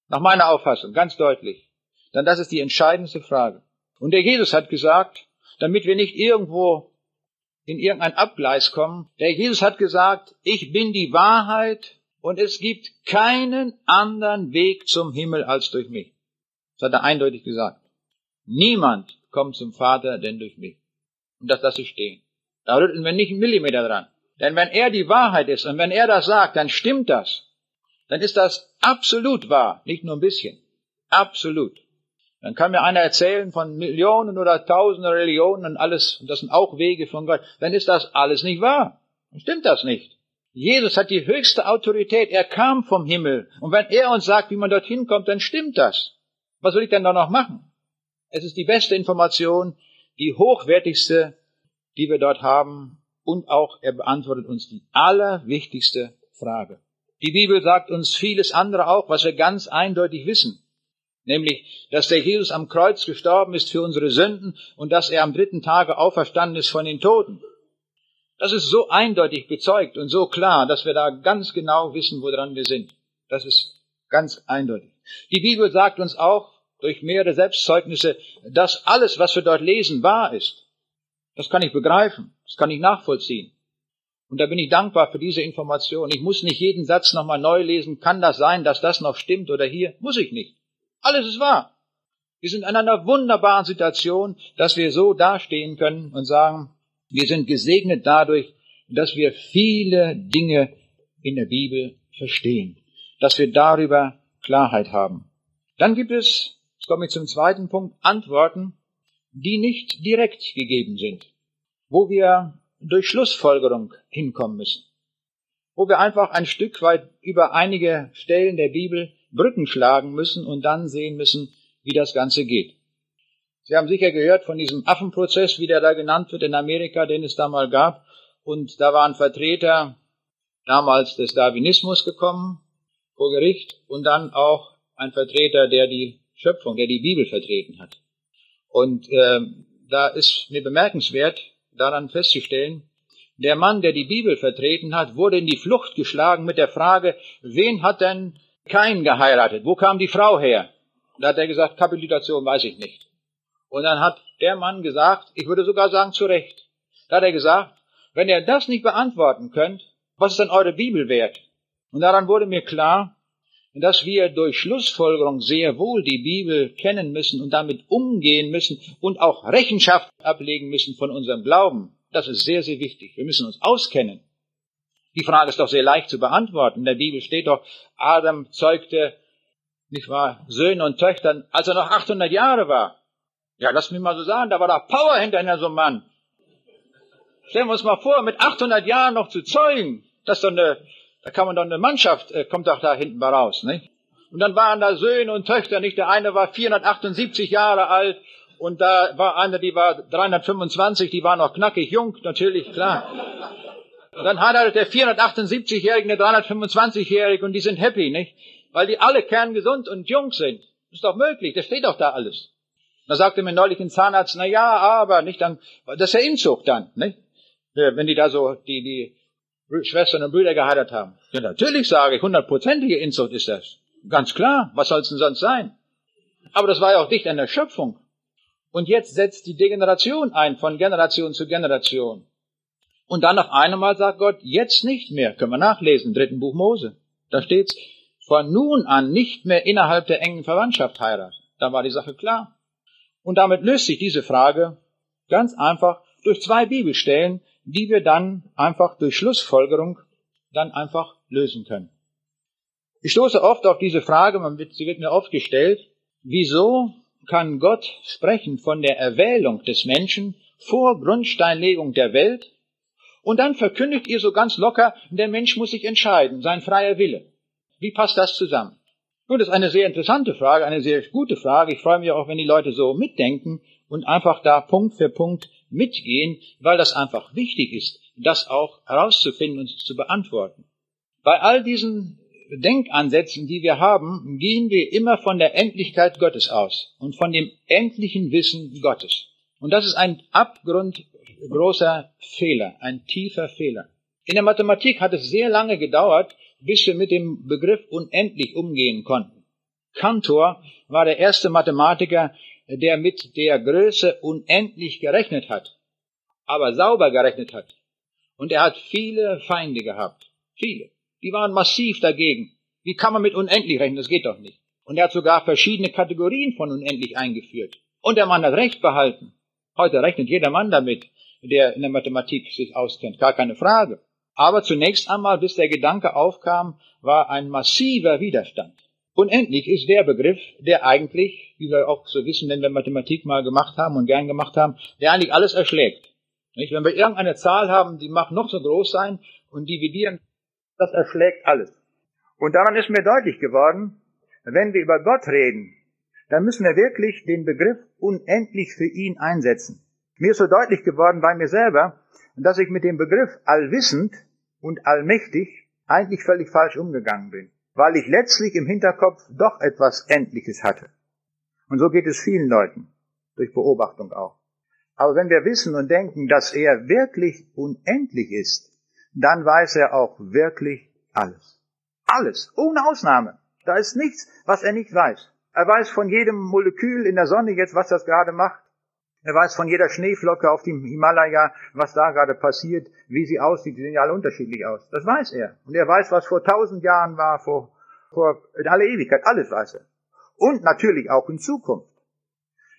Nach meiner Auffassung, ganz deutlich. Denn das ist die entscheidendste Frage. Und der Jesus hat gesagt, damit wir nicht irgendwo in irgendein Abgleis kommen, der Jesus hat gesagt, ich bin die Wahrheit und es gibt keinen anderen Weg zum Himmel als durch mich. Das hat er eindeutig gesagt. Niemand kommt zum Vater denn durch mich. Und das lasse ich stehen. Da rütteln wir nicht einen Millimeter dran. Denn wenn er die Wahrheit ist und wenn er das sagt, dann stimmt das dann ist das absolut wahr, nicht nur ein bisschen. Absolut. Dann kann mir einer erzählen von Millionen oder Tausenden Religionen und alles, und das sind auch Wege von Gott, dann ist das alles nicht wahr. Dann stimmt das nicht. Jesus hat die höchste Autorität, er kam vom Himmel. Und wenn er uns sagt, wie man dorthin kommt, dann stimmt das. Was soll ich denn da noch machen? Es ist die beste Information, die hochwertigste, die wir dort haben. Und auch er beantwortet uns die allerwichtigste Frage. Die Bibel sagt uns vieles andere auch, was wir ganz eindeutig wissen. Nämlich, dass der Jesus am Kreuz gestorben ist für unsere Sünden und dass er am dritten Tage auferstanden ist von den Toten. Das ist so eindeutig bezeugt und so klar, dass wir da ganz genau wissen, woran wir sind. Das ist ganz eindeutig. Die Bibel sagt uns auch durch mehrere Selbstzeugnisse, dass alles, was wir dort lesen, wahr ist. Das kann ich begreifen, das kann ich nachvollziehen. Und da bin ich dankbar für diese Information. Ich muss nicht jeden Satz nochmal neu lesen. Kann das sein, dass das noch stimmt oder hier? Muss ich nicht. Alles ist wahr. Wir sind in einer wunderbaren Situation, dass wir so dastehen können und sagen, wir sind gesegnet dadurch, dass wir viele Dinge in der Bibel verstehen, dass wir darüber Klarheit haben. Dann gibt es, jetzt komme ich zum zweiten Punkt, Antworten, die nicht direkt gegeben sind, wo wir durch Schlussfolgerung hinkommen müssen, wo wir einfach ein Stück weit über einige Stellen der Bibel Brücken schlagen müssen und dann sehen müssen, wie das Ganze geht. Sie haben sicher gehört von diesem Affenprozess, wie der da genannt wird in Amerika, den es da mal gab. Und da waren Vertreter damals des Darwinismus gekommen vor Gericht und dann auch ein Vertreter, der die Schöpfung, der die Bibel vertreten hat. Und äh, da ist mir bemerkenswert, daran festzustellen, der Mann, der die Bibel vertreten hat, wurde in die Flucht geschlagen mit der Frage, wen hat denn kein geheiratet? Wo kam die Frau her? Da hat er gesagt, Kapitulation weiß ich nicht. Und dann hat der Mann gesagt, ich würde sogar sagen, zu Recht. Da hat er gesagt, wenn ihr das nicht beantworten könnt, was ist denn eure Bibel wert? Und daran wurde mir klar, dass wir durch Schlussfolgerung sehr wohl die Bibel kennen müssen und damit umgehen müssen und auch Rechenschaft ablegen müssen von unserem Glauben. Das ist sehr, sehr wichtig. Wir müssen uns auskennen. Die Frage ist doch sehr leicht zu beantworten. In der Bibel steht doch, Adam zeugte, nicht wahr, Söhne und Töchter, als er noch 800 Jahre war. Ja, lass mich mal so sagen, da war da Power hinter so einem Mann. Stellen wir uns mal vor, mit 800 Jahren noch zu zeugen, das ist doch eine, da kann man doch eine Mannschaft, äh, kommt doch da hinten mal raus, nicht? Und dann waren da Söhne und Töchter, nicht? Der eine war 478 Jahre alt und da war eine, die war 325, die war noch knackig jung, natürlich, klar. Und dann heiratet der 478-Jährige eine 325-Jährige und die sind happy, nicht? Weil die alle kerngesund und jung sind. Ist doch möglich, das steht doch da alles. Da sagte mir neulich ein Zahnarzt, na ja, aber nicht dann, das ist ja Inzucht dann, nicht? Wenn die da so, die, die Schwestern und Brüder geheiratet haben. Ja, natürlich sage ich, hundertprozentige Inzucht ist das. Ganz klar, was soll es denn sonst sein? Aber das war ja auch dicht an der Schöpfung. Und jetzt setzt die Degeneration ein, von Generation zu Generation. Und dann auf einmal sagt Gott, jetzt nicht mehr. Können wir nachlesen, dritten Buch Mose. Da steht's, von nun an nicht mehr innerhalb der engen Verwandtschaft heiraten. Da war die Sache klar. Und damit löst sich diese Frage ganz einfach durch zwei Bibelstellen, die wir dann einfach durch Schlussfolgerung dann einfach lösen können. Ich stoße oft auf diese Frage, sie wird mir oft gestellt, wieso kann Gott sprechen von der Erwählung des Menschen vor Grundsteinlegung der Welt und dann verkündigt ihr so ganz locker, der Mensch muss sich entscheiden, sein freier Wille. Wie passt das zusammen? Nun, das ist eine sehr interessante Frage, eine sehr gute Frage. Ich freue mich auch, wenn die Leute so mitdenken und einfach da Punkt für Punkt mitgehen, weil das einfach wichtig ist, das auch herauszufinden und zu beantworten. Bei all diesen Denkansätzen, die wir haben, gehen wir immer von der Endlichkeit Gottes aus und von dem endlichen Wissen Gottes. Und das ist ein abgrundgroßer Fehler, ein tiefer Fehler. In der Mathematik hat es sehr lange gedauert, bis wir mit dem Begriff unendlich umgehen konnten. Cantor war der erste Mathematiker, der mit der Größe unendlich gerechnet hat, aber sauber gerechnet hat. Und er hat viele Feinde gehabt. Viele. Die waren massiv dagegen. Wie kann man mit unendlich rechnen? Das geht doch nicht. Und er hat sogar verschiedene Kategorien von unendlich eingeführt. Und der Mann hat Recht behalten. Heute rechnet jeder Mann damit, der in der Mathematik sich auskennt. Gar keine Frage. Aber zunächst einmal, bis der Gedanke aufkam, war ein massiver Widerstand. Unendlich ist der Begriff, der eigentlich, wie wir auch so wissen, wenn wir Mathematik mal gemacht haben und gern gemacht haben, der eigentlich alles erschlägt. Nicht? Wenn wir irgendeine Zahl haben, die mag noch so groß sein und dividieren, das erschlägt alles. Und daran ist mir deutlich geworden, wenn wir über Gott reden, dann müssen wir wirklich den Begriff unendlich für ihn einsetzen. Mir ist so deutlich geworden bei mir selber, dass ich mit dem Begriff allwissend und allmächtig eigentlich völlig falsch umgegangen bin, weil ich letztlich im Hinterkopf doch etwas Endliches hatte. Und so geht es vielen Leuten, durch Beobachtung auch. Aber wenn wir wissen und denken, dass er wirklich unendlich ist, dann weiß er auch wirklich alles. Alles, ohne Ausnahme. Da ist nichts, was er nicht weiß. Er weiß von jedem Molekül in der Sonne jetzt, was das gerade macht. Er weiß von jeder Schneeflocke auf dem Himalaya, was da gerade passiert, wie sie aussieht. Die sehen ja alle unterschiedlich aus. Das weiß er. Und er weiß, was vor tausend Jahren war, vor, vor in aller Ewigkeit. Alles weiß er. Und natürlich auch in Zukunft.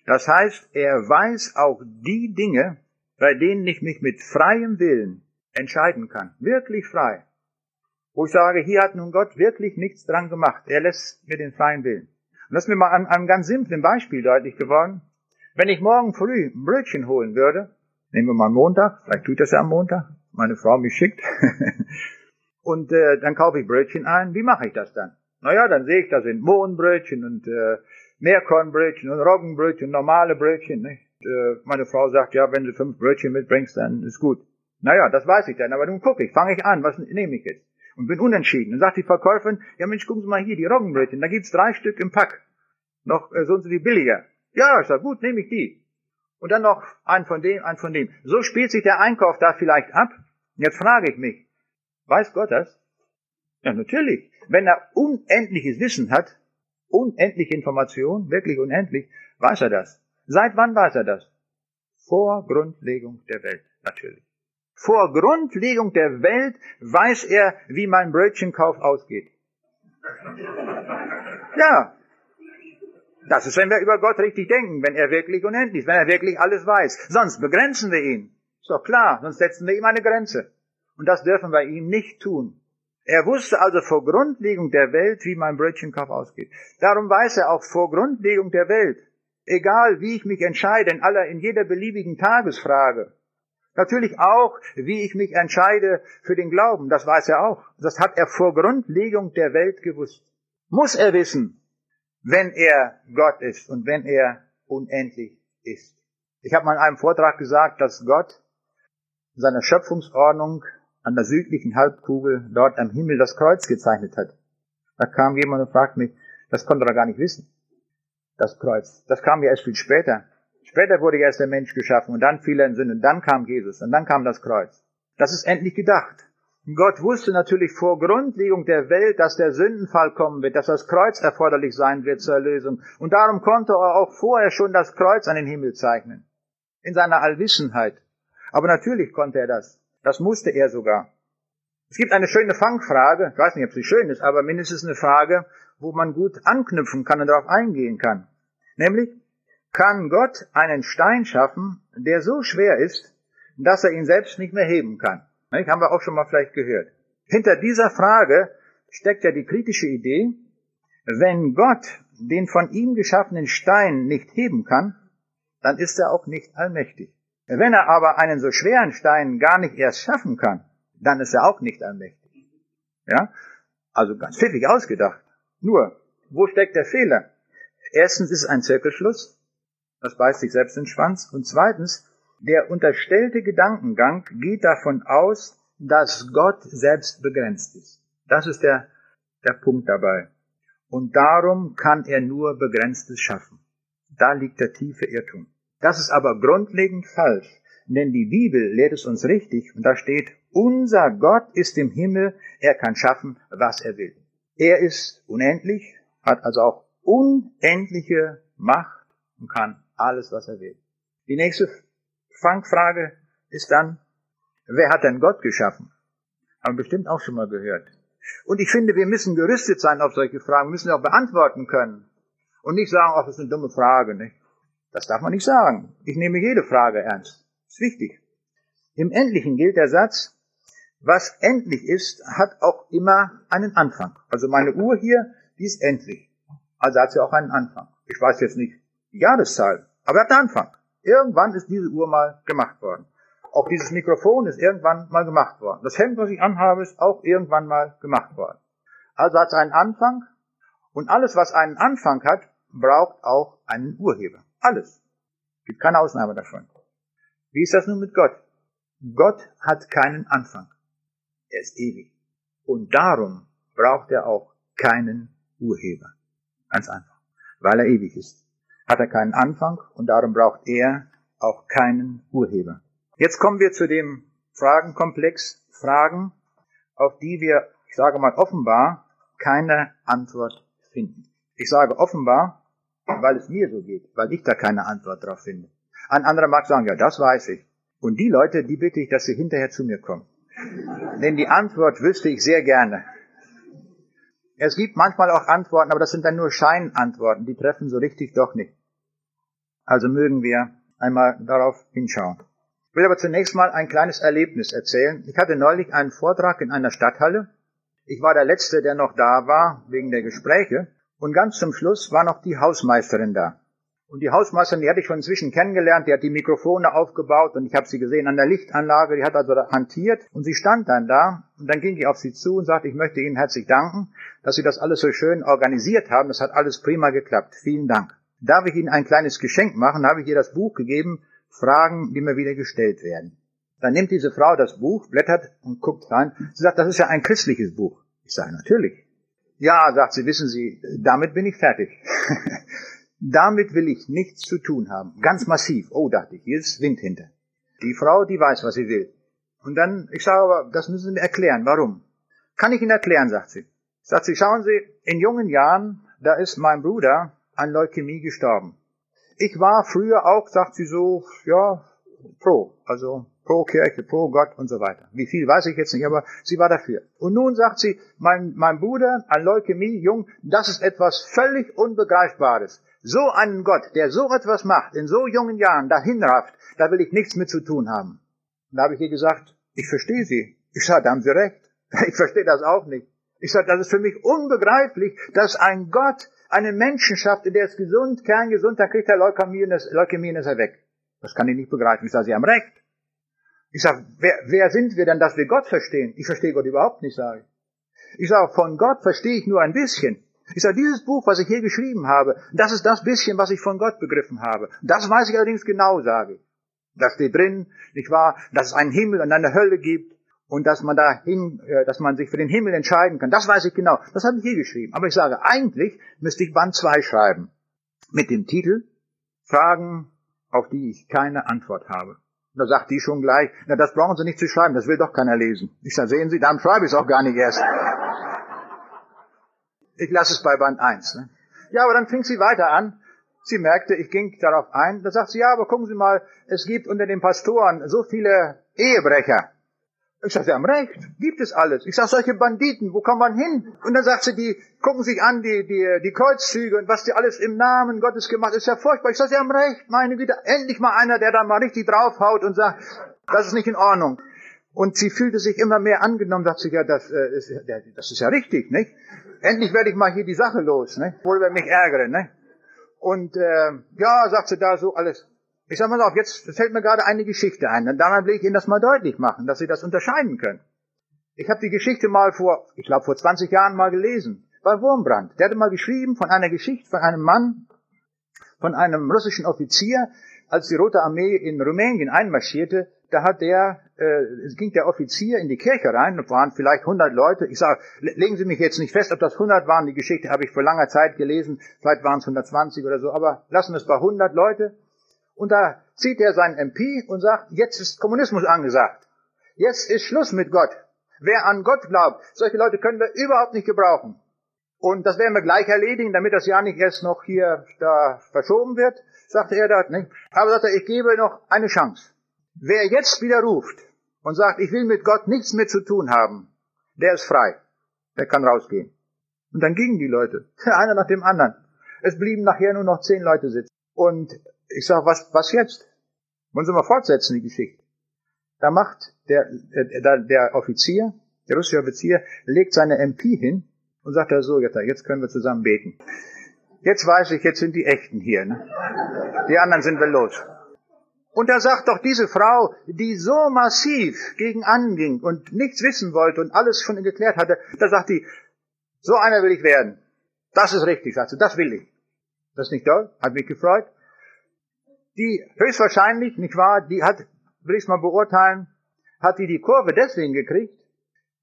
Das heißt, er weiß auch die Dinge, bei denen ich mich mit freiem Willen entscheiden kann. Wirklich frei. Wo ich sage, hier hat nun Gott wirklich nichts dran gemacht. Er lässt mir den freien Willen. Und das ist mir mal an einem ganz simplen Beispiel deutlich geworden. Wenn ich morgen früh ein Brötchen holen würde, nehmen wir mal Montag, vielleicht tut das ja am Montag, meine Frau mich schickt, und äh, dann kaufe ich Brötchen ein, wie mache ich das dann? Naja, dann sehe ich, da sind Mohnbrötchen und äh, Meerkornbrötchen und Roggenbrötchen, normale Brötchen. Nicht? Äh, meine Frau sagt, ja, wenn du fünf Brötchen mitbringst, dann ist gut. Naja, das weiß ich dann, aber nun gucke ich, fange ich an, was nehme ich jetzt? Und bin unentschieden. Dann sagt die Verkäuferin, ja Mensch, gucken Sie mal hier, die Roggenbrötchen, da gibt's drei Stück im Pack. Noch äh, so und so billiger. Ja, ich sag, gut, nehme ich die. Und dann noch ein von dem, ein von dem. So spielt sich der Einkauf da vielleicht ab. Jetzt frage ich mich, weiß Gott das? Ja, natürlich. Wenn er unendliches Wissen hat, unendliche Information, wirklich unendlich, weiß er das. Seit wann weiß er das? Vor Grundlegung der Welt, natürlich. Vor Grundlegung der Welt weiß er, wie mein Brötchenkauf ausgeht. Ja, das ist, wenn wir über Gott richtig denken, wenn er wirklich unendlich ist, wenn er wirklich alles weiß. Sonst begrenzen wir ihn. Ist doch klar, sonst setzen wir ihm eine Grenze. Und das dürfen wir ihm nicht tun. Er wusste also vor Grundlegung der Welt, wie mein Brötchenkauf ausgeht. Darum weiß er auch vor Grundlegung der Welt, egal wie ich mich entscheide in aller, in jeder beliebigen Tagesfrage. Natürlich auch, wie ich mich entscheide für den Glauben, das weiß er auch. Das hat er vor Grundlegung der Welt gewusst. Muss er wissen, wenn er Gott ist und wenn er unendlich ist. Ich habe mal in einem Vortrag gesagt, dass Gott in seiner Schöpfungsordnung an der südlichen Halbkugel dort am Himmel das Kreuz gezeichnet hat. Da kam jemand und fragte mich, das konnte er gar nicht wissen. Das Kreuz. Das kam ja erst viel später. Später wurde erst der Mensch geschaffen und dann fiel er in Sünde und dann kam Jesus und dann kam das Kreuz. Das ist endlich gedacht. Gott wusste natürlich vor Grundlegung der Welt, dass der Sündenfall kommen wird, dass das Kreuz erforderlich sein wird zur Erlösung. Und darum konnte er auch vorher schon das Kreuz an den Himmel zeichnen. In seiner Allwissenheit. Aber natürlich konnte er das. Das musste er sogar. Es gibt eine schöne Fangfrage, ich weiß nicht, ob sie schön ist, aber mindestens eine Frage, wo man gut anknüpfen kann und darauf eingehen kann. Nämlich, kann Gott einen Stein schaffen, der so schwer ist, dass er ihn selbst nicht mehr heben kann? Das haben wir auch schon mal vielleicht gehört. Hinter dieser Frage steckt ja die kritische Idee, wenn Gott den von ihm geschaffenen Stein nicht heben kann, dann ist er auch nicht allmächtig. Wenn er aber einen so schweren Stein gar nicht erst schaffen kann, dann ist er auch nicht allmächtig. Ja? Also ganz pfiffig ausgedacht. Nur, wo steckt der Fehler? Erstens ist es ein Zirkelschluss. Das beißt sich selbst in den Schwanz. Und zweitens, der unterstellte Gedankengang geht davon aus, dass Gott selbst begrenzt ist. Das ist der, der Punkt dabei. Und darum kann er nur Begrenztes schaffen. Da liegt der tiefe Irrtum. Das ist aber grundlegend falsch, denn die Bibel lehrt es uns richtig und da steht, unser Gott ist im Himmel, er kann schaffen, was er will. Er ist unendlich, hat also auch unendliche Macht und kann alles, was er will. Die nächste Fangfrage ist dann, wer hat denn Gott geschaffen? Haben wir bestimmt auch schon mal gehört. Und ich finde, wir müssen gerüstet sein auf solche Fragen, wir müssen auch beantworten können. Und nicht sagen, ach, das ist eine dumme Frage, nicht? Das darf man nicht sagen. Ich nehme jede Frage ernst. Ist wichtig. Im Endlichen gilt der Satz, was endlich ist, hat auch immer einen Anfang. Also meine Uhr hier, die ist endlich. Also hat sie auch einen Anfang. Ich weiß jetzt nicht die Jahreszahl, aber er hat einen Anfang. Irgendwann ist diese Uhr mal gemacht worden. Auch dieses Mikrofon ist irgendwann mal gemacht worden. Das Hemd, was ich anhabe, ist auch irgendwann mal gemacht worden. Also hat es einen Anfang und alles, was einen Anfang hat, braucht auch einen Urheber. Alles. Gibt keine Ausnahme davon. Wie ist das nun mit Gott? Gott hat keinen Anfang. Er ist ewig. Und darum braucht er auch keinen Urheber. Ganz einfach. Weil er ewig ist. Hat er keinen Anfang und darum braucht er auch keinen Urheber. Jetzt kommen wir zu dem Fragenkomplex, Fragen, auf die wir, ich sage mal offenbar, keine Antwort finden. Ich sage offenbar, weil es mir so geht, weil ich da keine Antwort drauf finde. Ein anderer mag sagen, ja, das weiß ich. Und die Leute, die bitte ich, dass sie hinterher zu mir kommen. Denn die Antwort wüsste ich sehr gerne. Es gibt manchmal auch Antworten, aber das sind dann nur Scheinantworten, die treffen so richtig doch nicht. Also mögen wir einmal darauf hinschauen. Ich will aber zunächst mal ein kleines Erlebnis erzählen. Ich hatte neulich einen Vortrag in einer Stadthalle. Ich war der Letzte, der noch da war, wegen der Gespräche. Und ganz zum Schluss war noch die Hausmeisterin da. Und die Hausmeisterin, die hatte ich schon inzwischen kennengelernt, die hat die Mikrofone aufgebaut und ich habe sie gesehen an der Lichtanlage, die hat also da hantiert und sie stand dann da und dann ging ich auf sie zu und sagte, ich möchte Ihnen herzlich danken, dass Sie das alles so schön organisiert haben, das hat alles prima geklappt. Vielen Dank. Darf ich Ihnen ein kleines Geschenk machen? habe ich ihr das Buch gegeben, Fragen, die mir wieder gestellt werden. Dann nimmt diese Frau das Buch, blättert und guckt rein. Sie sagt, das ist ja ein christliches Buch. Ich sage, natürlich. Ja, sagt sie, wissen Sie, damit bin ich fertig. Damit will ich nichts zu tun haben. Ganz massiv. Oh, dachte ich, hier ist Wind hinter. Die Frau, die weiß, was sie will. Und dann, ich sage aber, das müssen Sie mir erklären. Warum? Kann ich Ihnen erklären, sagt sie. Sagt sie, schauen Sie, in jungen Jahren, da ist mein Bruder an Leukämie gestorben. Ich war früher auch, sagt sie so, ja, pro, also pro Kirche, pro Gott und so weiter. Wie viel weiß ich jetzt nicht, aber sie war dafür. Und nun sagt sie, mein, mein Bruder an Leukämie, jung, das ist etwas völlig Unbegreifbares. So einen Gott, der so etwas macht, in so jungen Jahren dahin rafft, da will ich nichts mit zu tun haben. Und da habe ich ihr gesagt, ich verstehe Sie. Ich sage, da haben Sie recht. Ich verstehe das auch nicht. Ich sage, das ist für mich unbegreiflich, dass ein Gott einen Menschen schafft, der ist gesund, kerngesund, dann kriegt er Leukämie und ist, Leukämie und ist er weg. Das kann ich nicht begreifen. Ich sage, Sie haben recht. Ich sage, wer, wer sind wir denn, dass wir Gott verstehen? Ich verstehe Gott überhaupt nicht, sage ich. Ich sage, von Gott verstehe ich nur ein bisschen. Ich sage, dieses Buch, was ich hier geschrieben habe, das ist das bisschen, was ich von Gott begriffen habe. Das weiß ich allerdings genau, sage ich. Da steht drin, nicht wahr, dass es einen Himmel und eine Hölle gibt und dass man dahin, äh, dass man sich für den Himmel entscheiden kann. Das weiß ich genau. Das habe ich hier geschrieben. Aber ich sage, eigentlich müsste ich Band 2 schreiben. Mit dem Titel Fragen, auf die ich keine Antwort habe. Da sagt die schon gleich, na, das brauchen Sie nicht zu schreiben, das will doch keiner lesen. Ich sage, sehen Sie, dann schreibe ich es auch gar nicht erst. Ich lasse es bei Band 1. Ne? Ja, aber dann fing sie weiter an. Sie merkte, ich ging darauf ein. Da sagt sie, ja, aber gucken Sie mal, es gibt unter den Pastoren so viele Ehebrecher. Ich sage, Sie haben recht, gibt es alles. Ich sage, solche Banditen, wo kommt man hin? Und dann sagt sie, die gucken sich an, die, die, die Kreuzzüge und was die alles im Namen Gottes gemacht, ist ja furchtbar. Ich sage, Sie haben recht, meine Güte, endlich mal einer, der da mal richtig draufhaut und sagt, das ist nicht in Ordnung. Und sie fühlte sich immer mehr angenommen, sagt sie, ja, das, äh, ist, das ist ja richtig, nicht? Endlich werde ich mal hier die Sache los, nicht? Worüber mich ärgere, nicht? Und äh, ja, sagt sie da so alles. Ich sag mal auf, jetzt fällt mir gerade eine Geschichte ein. Und daran will ich Ihnen das mal deutlich machen, dass Sie das unterscheiden können. Ich habe die Geschichte mal vor, ich glaube vor 20 Jahren mal gelesen, bei Wurmbrand. Der hatte mal geschrieben von einer Geschichte von einem Mann, von einem russischen Offizier, als die Rote Armee in Rumänien einmarschierte, da hat der, äh, ging der Offizier in die Kirche rein, und waren vielleicht 100 Leute. Ich sage, legen Sie mich jetzt nicht fest, ob das 100 waren, die Geschichte habe ich vor langer Zeit gelesen, vielleicht waren es 120 oder so, aber lassen es bei 100 Leute. Und da zieht er seinen MP und sagt, jetzt ist Kommunismus angesagt. Jetzt ist Schluss mit Gott. Wer an Gott glaubt, solche Leute können wir überhaupt nicht gebrauchen. Und das werden wir gleich erledigen, damit das ja nicht erst noch hier da verschoben wird, sagte er dort. Nicht? Aber sagt er, ich gebe noch eine Chance. Wer jetzt wieder ruft und sagt, ich will mit Gott nichts mehr zu tun haben, der ist frei. Der kann rausgehen. Und dann gingen die Leute, einer nach dem anderen. Es blieben nachher nur noch zehn Leute sitzen. Und ich sage, was, was jetzt? Wollen Sie mal fortsetzen, die Geschichte? Da macht der, der, der Offizier, der russische Offizier, legt seine MP hin und sagt er so, jetzt, können wir zusammen beten. Jetzt weiß ich, jetzt sind die Echten hier. Ne? Die anderen sind wir los. Und da sagt doch diese Frau, die so massiv gegen anging und nichts wissen wollte und alles schon geklärt hatte, da sagt die, so einer will ich werden. Das ist richtig, sagt sie, das will ich. Das ist nicht toll? Hat mich gefreut. Die höchstwahrscheinlich, nicht wahr, die hat, will ich es mal beurteilen, hat die die Kurve deswegen gekriegt,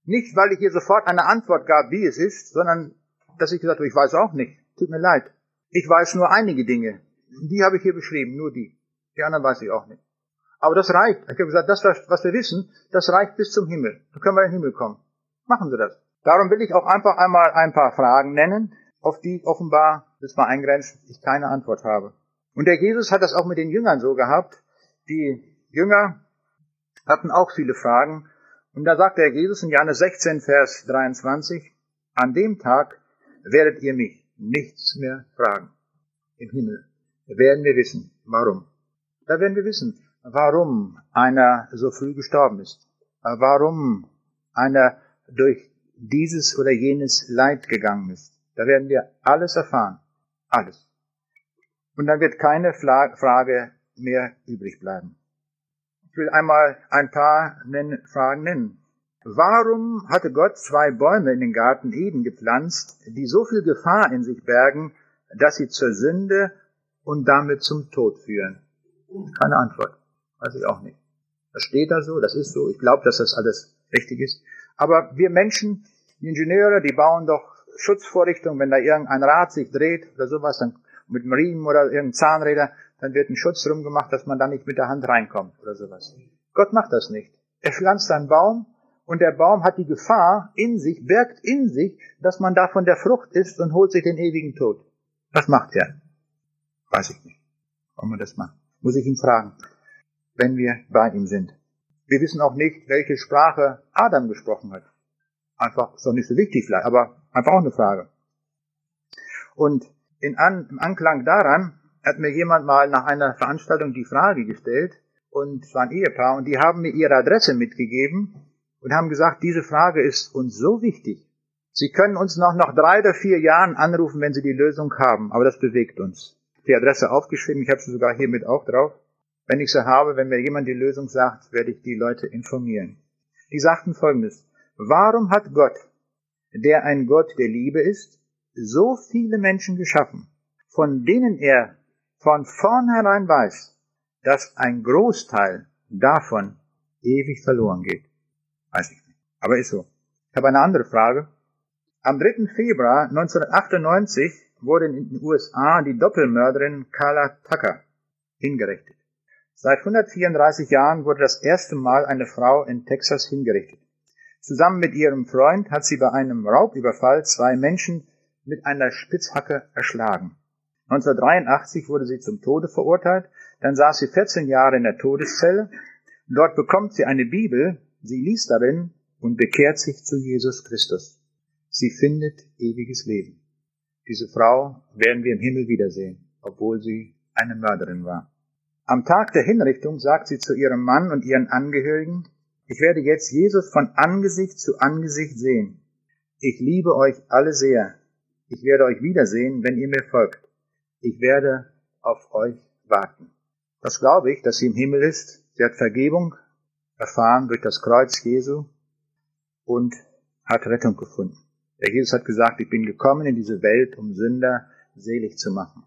nicht weil ich ihr sofort eine Antwort gab, wie es ist, sondern dass ich gesagt habe, ich weiß auch nicht. Tut mir leid. Ich weiß nur einige Dinge. Die habe ich hier beschrieben, nur die. Die anderen weiß ich auch nicht. Aber das reicht. Ich habe gesagt, das, was wir wissen, das reicht bis zum Himmel. Da können wir in den Himmel kommen. Machen Sie das. Darum will ich auch einfach einmal ein paar Fragen nennen, auf die offenbar, das mal eingrenzt, ich keine Antwort habe. Und der Jesus hat das auch mit den Jüngern so gehabt. Die Jünger hatten auch viele Fragen. Und da sagt der Jesus in Johannes 16, Vers 23, an dem Tag werdet ihr mich nichts mehr fragen. Im Himmel werden wir wissen, warum. Da werden wir wissen, warum einer so früh gestorben ist. Warum einer durch dieses oder jenes Leid gegangen ist. Da werden wir alles erfahren. Alles. Und dann wird keine Frage mehr übrig bleiben. Ich will einmal ein paar Fragen nennen. Warum hatte Gott zwei Bäume in den Garten Eden gepflanzt, die so viel Gefahr in sich bergen, dass sie zur Sünde und damit zum Tod führen? Keine Antwort. Weiß ich auch nicht. Das steht da so, das ist so. Ich glaube, dass das alles richtig ist. Aber wir Menschen, die Ingenieure, die bauen doch Schutzvorrichtungen, wenn da irgendein Rad sich dreht oder sowas, dann mit einem Riemen oder irgendeinem Zahnräder, dann wird ein Schutz rumgemacht, dass man da nicht mit der Hand reinkommt oder sowas. Gott macht das nicht. Er pflanzt einen Baum und der Baum hat die Gefahr in sich, birgt in sich, dass man davon der Frucht isst und holt sich den ewigen Tod. Was macht er? Weiß ich nicht. Warum man das macht? Muss ich ihn fragen, wenn wir bei ihm sind. Wir wissen auch nicht, welche Sprache Adam gesprochen hat. Einfach, ist doch nicht so wichtig vielleicht, aber einfach auch eine Frage. Und in An im Anklang daran hat mir jemand mal nach einer Veranstaltung die Frage gestellt, und es war ein Ehepaar, und die haben mir ihre Adresse mitgegeben und haben gesagt, diese Frage ist uns so wichtig. Sie können uns noch nach drei oder vier Jahren anrufen, wenn Sie die Lösung haben, aber das bewegt uns. Die Adresse aufgeschrieben, ich habe sie sogar hiermit auch drauf. Wenn ich sie habe, wenn mir jemand die Lösung sagt, werde ich die Leute informieren. Die sagten folgendes. Warum hat Gott, der ein Gott der Liebe ist, so viele Menschen geschaffen, von denen er von vornherein weiß, dass ein Großteil davon ewig verloren geht. Weiß ich nicht. Aber ist so. Ich habe eine andere Frage. Am 3. Februar 1998 wurde in den USA die Doppelmörderin Carla Tucker hingerichtet. Seit 134 Jahren wurde das erste Mal eine Frau in Texas hingerichtet. Zusammen mit ihrem Freund hat sie bei einem Raubüberfall zwei Menschen mit einer Spitzhacke erschlagen. 1983 wurde sie zum Tode verurteilt, dann saß sie 14 Jahre in der Todeszelle. Dort bekommt sie eine Bibel sie liest darin und bekehrt sich zu Jesus Christus. Sie findet ewiges Leben. Diese Frau werden wir im Himmel wiedersehen, obwohl sie eine Mörderin war. Am Tag der Hinrichtung sagt sie zu ihrem Mann und ihren Angehörigen, ich werde jetzt Jesus von Angesicht zu Angesicht sehen. Ich liebe euch alle sehr. Ich werde euch wiedersehen, wenn ihr mir folgt. Ich werde auf euch warten. Das glaube ich, dass sie im Himmel ist. Sie hat Vergebung erfahren durch das Kreuz Jesu und hat Rettung gefunden. Der Jesus hat gesagt, ich bin gekommen in diese Welt, um Sünder selig zu machen.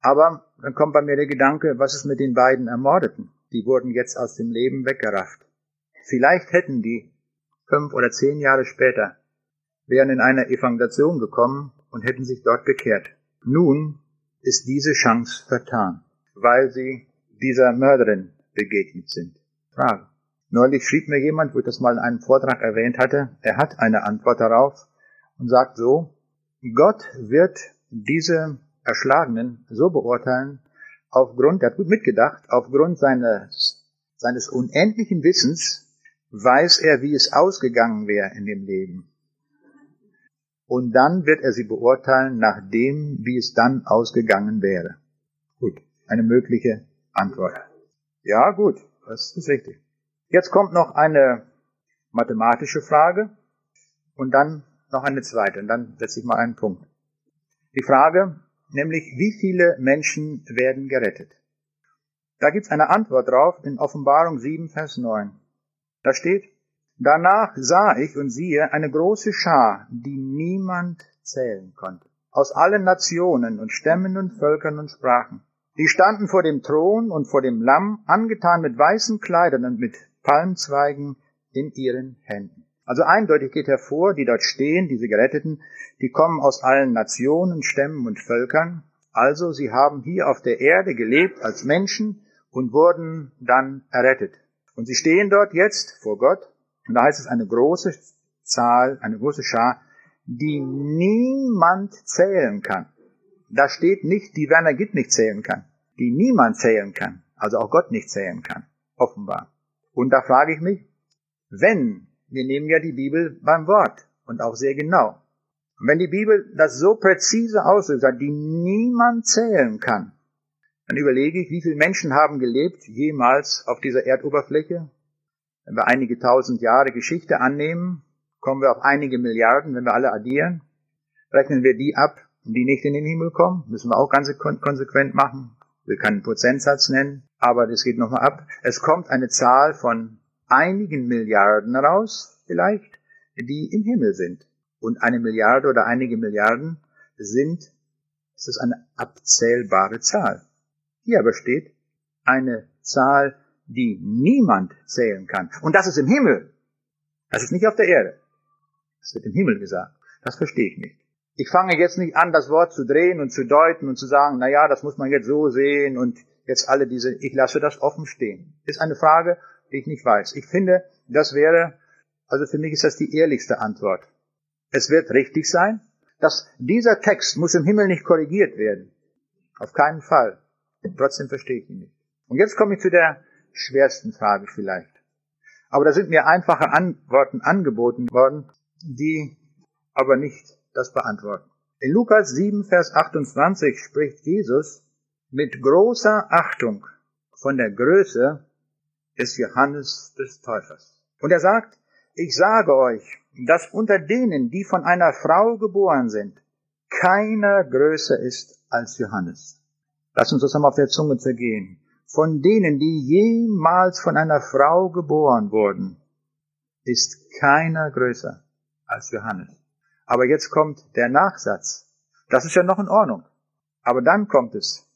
Aber dann kommt bei mir der Gedanke, was ist mit den beiden Ermordeten? Die wurden jetzt aus dem Leben weggerafft. Vielleicht hätten die fünf oder zehn Jahre später wären in eine Evangelisation gekommen und hätten sich dort bekehrt. Nun ist diese Chance vertan, weil sie dieser Mörderin begegnet sind. Frage. Neulich schrieb mir jemand, wo ich das mal in einem Vortrag erwähnt hatte, er hat eine Antwort darauf und sagt so, Gott wird diese Erschlagenen so beurteilen, aufgrund, er hat gut mitgedacht, aufgrund seines, seines unendlichen Wissens weiß er, wie es ausgegangen wäre in dem Leben. Und dann wird er sie beurteilen nach dem, wie es dann ausgegangen wäre. Gut, eine mögliche Antwort. Ja, gut, das ist richtig. Jetzt kommt noch eine mathematische Frage und dann noch eine zweite und dann setze ich mal einen Punkt. Die Frage, nämlich wie viele Menschen werden gerettet? Da gibt's eine Antwort drauf in Offenbarung 7, Vers 9. Da steht, danach sah ich und siehe eine große Schar, die niemand zählen konnte, aus allen Nationen und Stämmen und Völkern und Sprachen. Die standen vor dem Thron und vor dem Lamm, angetan mit weißen Kleidern und mit Palmzweigen in ihren Händen. Also eindeutig geht hervor, die dort stehen, diese Geretteten, die kommen aus allen Nationen, Stämmen und Völkern. Also sie haben hier auf der Erde gelebt als Menschen und wurden dann errettet. Und sie stehen dort jetzt vor Gott. Und da heißt es eine große Zahl, eine große Schar, die niemand zählen kann. Da steht nicht, die Werner Gitt nicht zählen kann. Die niemand zählen kann. Also auch Gott nicht zählen kann. Offenbar. Und da frage ich mich, wenn wir nehmen ja die Bibel beim Wort und auch sehr genau. Und wenn die Bibel das so präzise ausdrückt, die niemand zählen kann, dann überlege ich, wie viele Menschen haben gelebt jemals auf dieser Erdoberfläche. Wenn wir einige tausend Jahre Geschichte annehmen, kommen wir auf einige Milliarden, wenn wir alle addieren. Rechnen wir die ab, die nicht in den Himmel kommen, müssen wir auch ganz konsequent machen. Wir können einen Prozentsatz nennen, aber das geht nochmal ab. Es kommt eine Zahl von einigen Milliarden raus, vielleicht, die im Himmel sind. Und eine Milliarde oder einige Milliarden sind, ist es eine abzählbare Zahl. Hier aber steht eine Zahl, die niemand zählen kann. Und das ist im Himmel. Das ist nicht auf der Erde. Das wird im Himmel gesagt. Das verstehe ich nicht. Ich fange jetzt nicht an, das Wort zu drehen und zu deuten und zu sagen, na ja, das muss man jetzt so sehen und jetzt alle diese, ich lasse das offen stehen. Ist eine Frage, die ich nicht weiß. Ich finde, das wäre, also für mich ist das die ehrlichste Antwort. Es wird richtig sein, dass dieser Text muss im Himmel nicht korrigiert werden. Auf keinen Fall. Trotzdem verstehe ich ihn nicht. Und jetzt komme ich zu der schwersten Frage vielleicht. Aber da sind mir einfache Antworten angeboten worden, die aber nicht das beantworten. In Lukas 7, Vers 28 spricht Jesus mit großer Achtung von der Größe des Johannes des Täufers. Und er sagt, ich sage euch, dass unter denen, die von einer Frau geboren sind, keiner größer ist als Johannes. Lass uns das einmal auf der Zunge zergehen. Von denen, die jemals von einer Frau geboren wurden, ist keiner größer als Johannes. Aber jetzt kommt der Nachsatz. Das ist ja noch in Ordnung. Aber dann kommt es.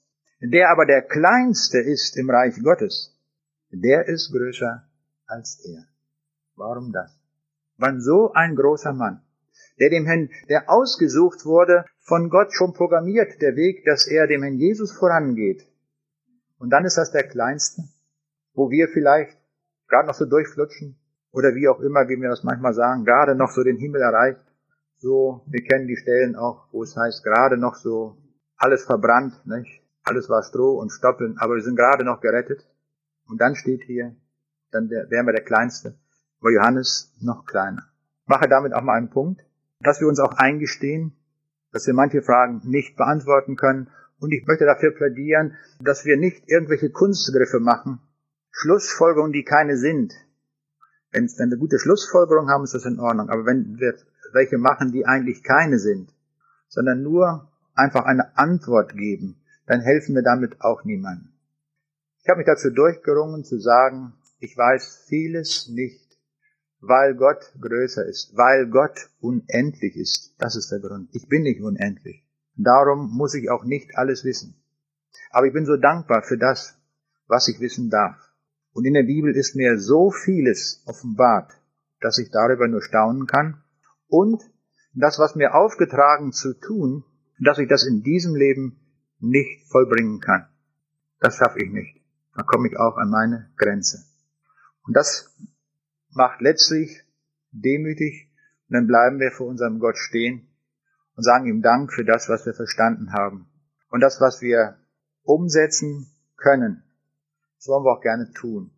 Der aber der Kleinste ist im Reich Gottes, der ist größer als er. Warum das? Wann so ein großer Mann, der dem Herrn, der ausgesucht wurde, von Gott schon programmiert, der Weg, dass er dem Herrn Jesus vorangeht. Und dann ist das der Kleinste, wo wir vielleicht gerade noch so durchflutschen, oder wie auch immer, wie wir das manchmal sagen, gerade noch so den Himmel erreicht. So, wir kennen die Stellen auch, wo es heißt, gerade noch so alles verbrannt, nicht? Alles war Stroh und Stoppeln, aber wir sind gerade noch gerettet. Und dann steht hier, dann wären wir der Kleinste. aber Johannes noch kleiner. Ich mache damit auch mal einen Punkt, dass wir uns auch eingestehen, dass wir manche Fragen nicht beantworten können. Und ich möchte dafür plädieren, dass wir nicht irgendwelche Kunstgriffe machen, Schlussfolgerungen, die keine sind. Wenn, wir gute Schlussfolgerungen haben, ist das in Ordnung. Aber wenn wir welche machen, die eigentlich keine sind, sondern nur einfach eine Antwort geben, dann helfen wir damit auch niemandem. Ich habe mich dazu durchgerungen zu sagen, ich weiß vieles nicht, weil Gott größer ist, weil Gott unendlich ist. Das ist der Grund. Ich bin nicht unendlich. Darum muss ich auch nicht alles wissen. Aber ich bin so dankbar für das, was ich wissen darf. Und in der Bibel ist mir so vieles offenbart, dass ich darüber nur staunen kann. Und das, was mir aufgetragen zu tun, dass ich das in diesem Leben nicht vollbringen kann. Das schaffe ich nicht. Da komme ich auch an meine Grenze. Und das macht letztlich demütig und dann bleiben wir vor unserem Gott stehen und sagen ihm Dank für das, was wir verstanden haben. Und das, was wir umsetzen können, das wollen wir auch gerne tun.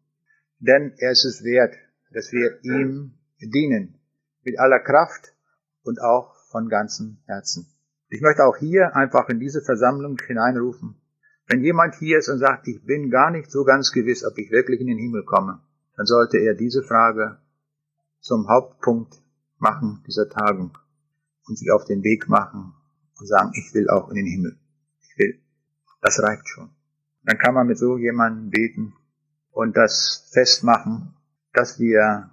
Denn er ist es wert, dass wir ihm dienen. Mit aller Kraft und auch von ganzem Herzen. Ich möchte auch hier einfach in diese Versammlung hineinrufen. Wenn jemand hier ist und sagt, ich bin gar nicht so ganz gewiss, ob ich wirklich in den Himmel komme, dann sollte er diese Frage zum Hauptpunkt machen dieser Tagung und sich auf den Weg machen und sagen, ich will auch in den Himmel. Ich will. Das reicht schon. Dann kann man mit so jemandem beten und das festmachen, dass wir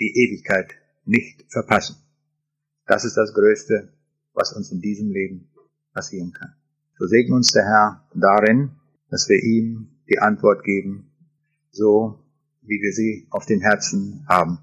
die Ewigkeit nicht verpassen. Das ist das Größte, was uns in diesem Leben passieren kann. So segne uns der Herr darin, dass wir ihm die Antwort geben, so wie wir sie auf den Herzen haben.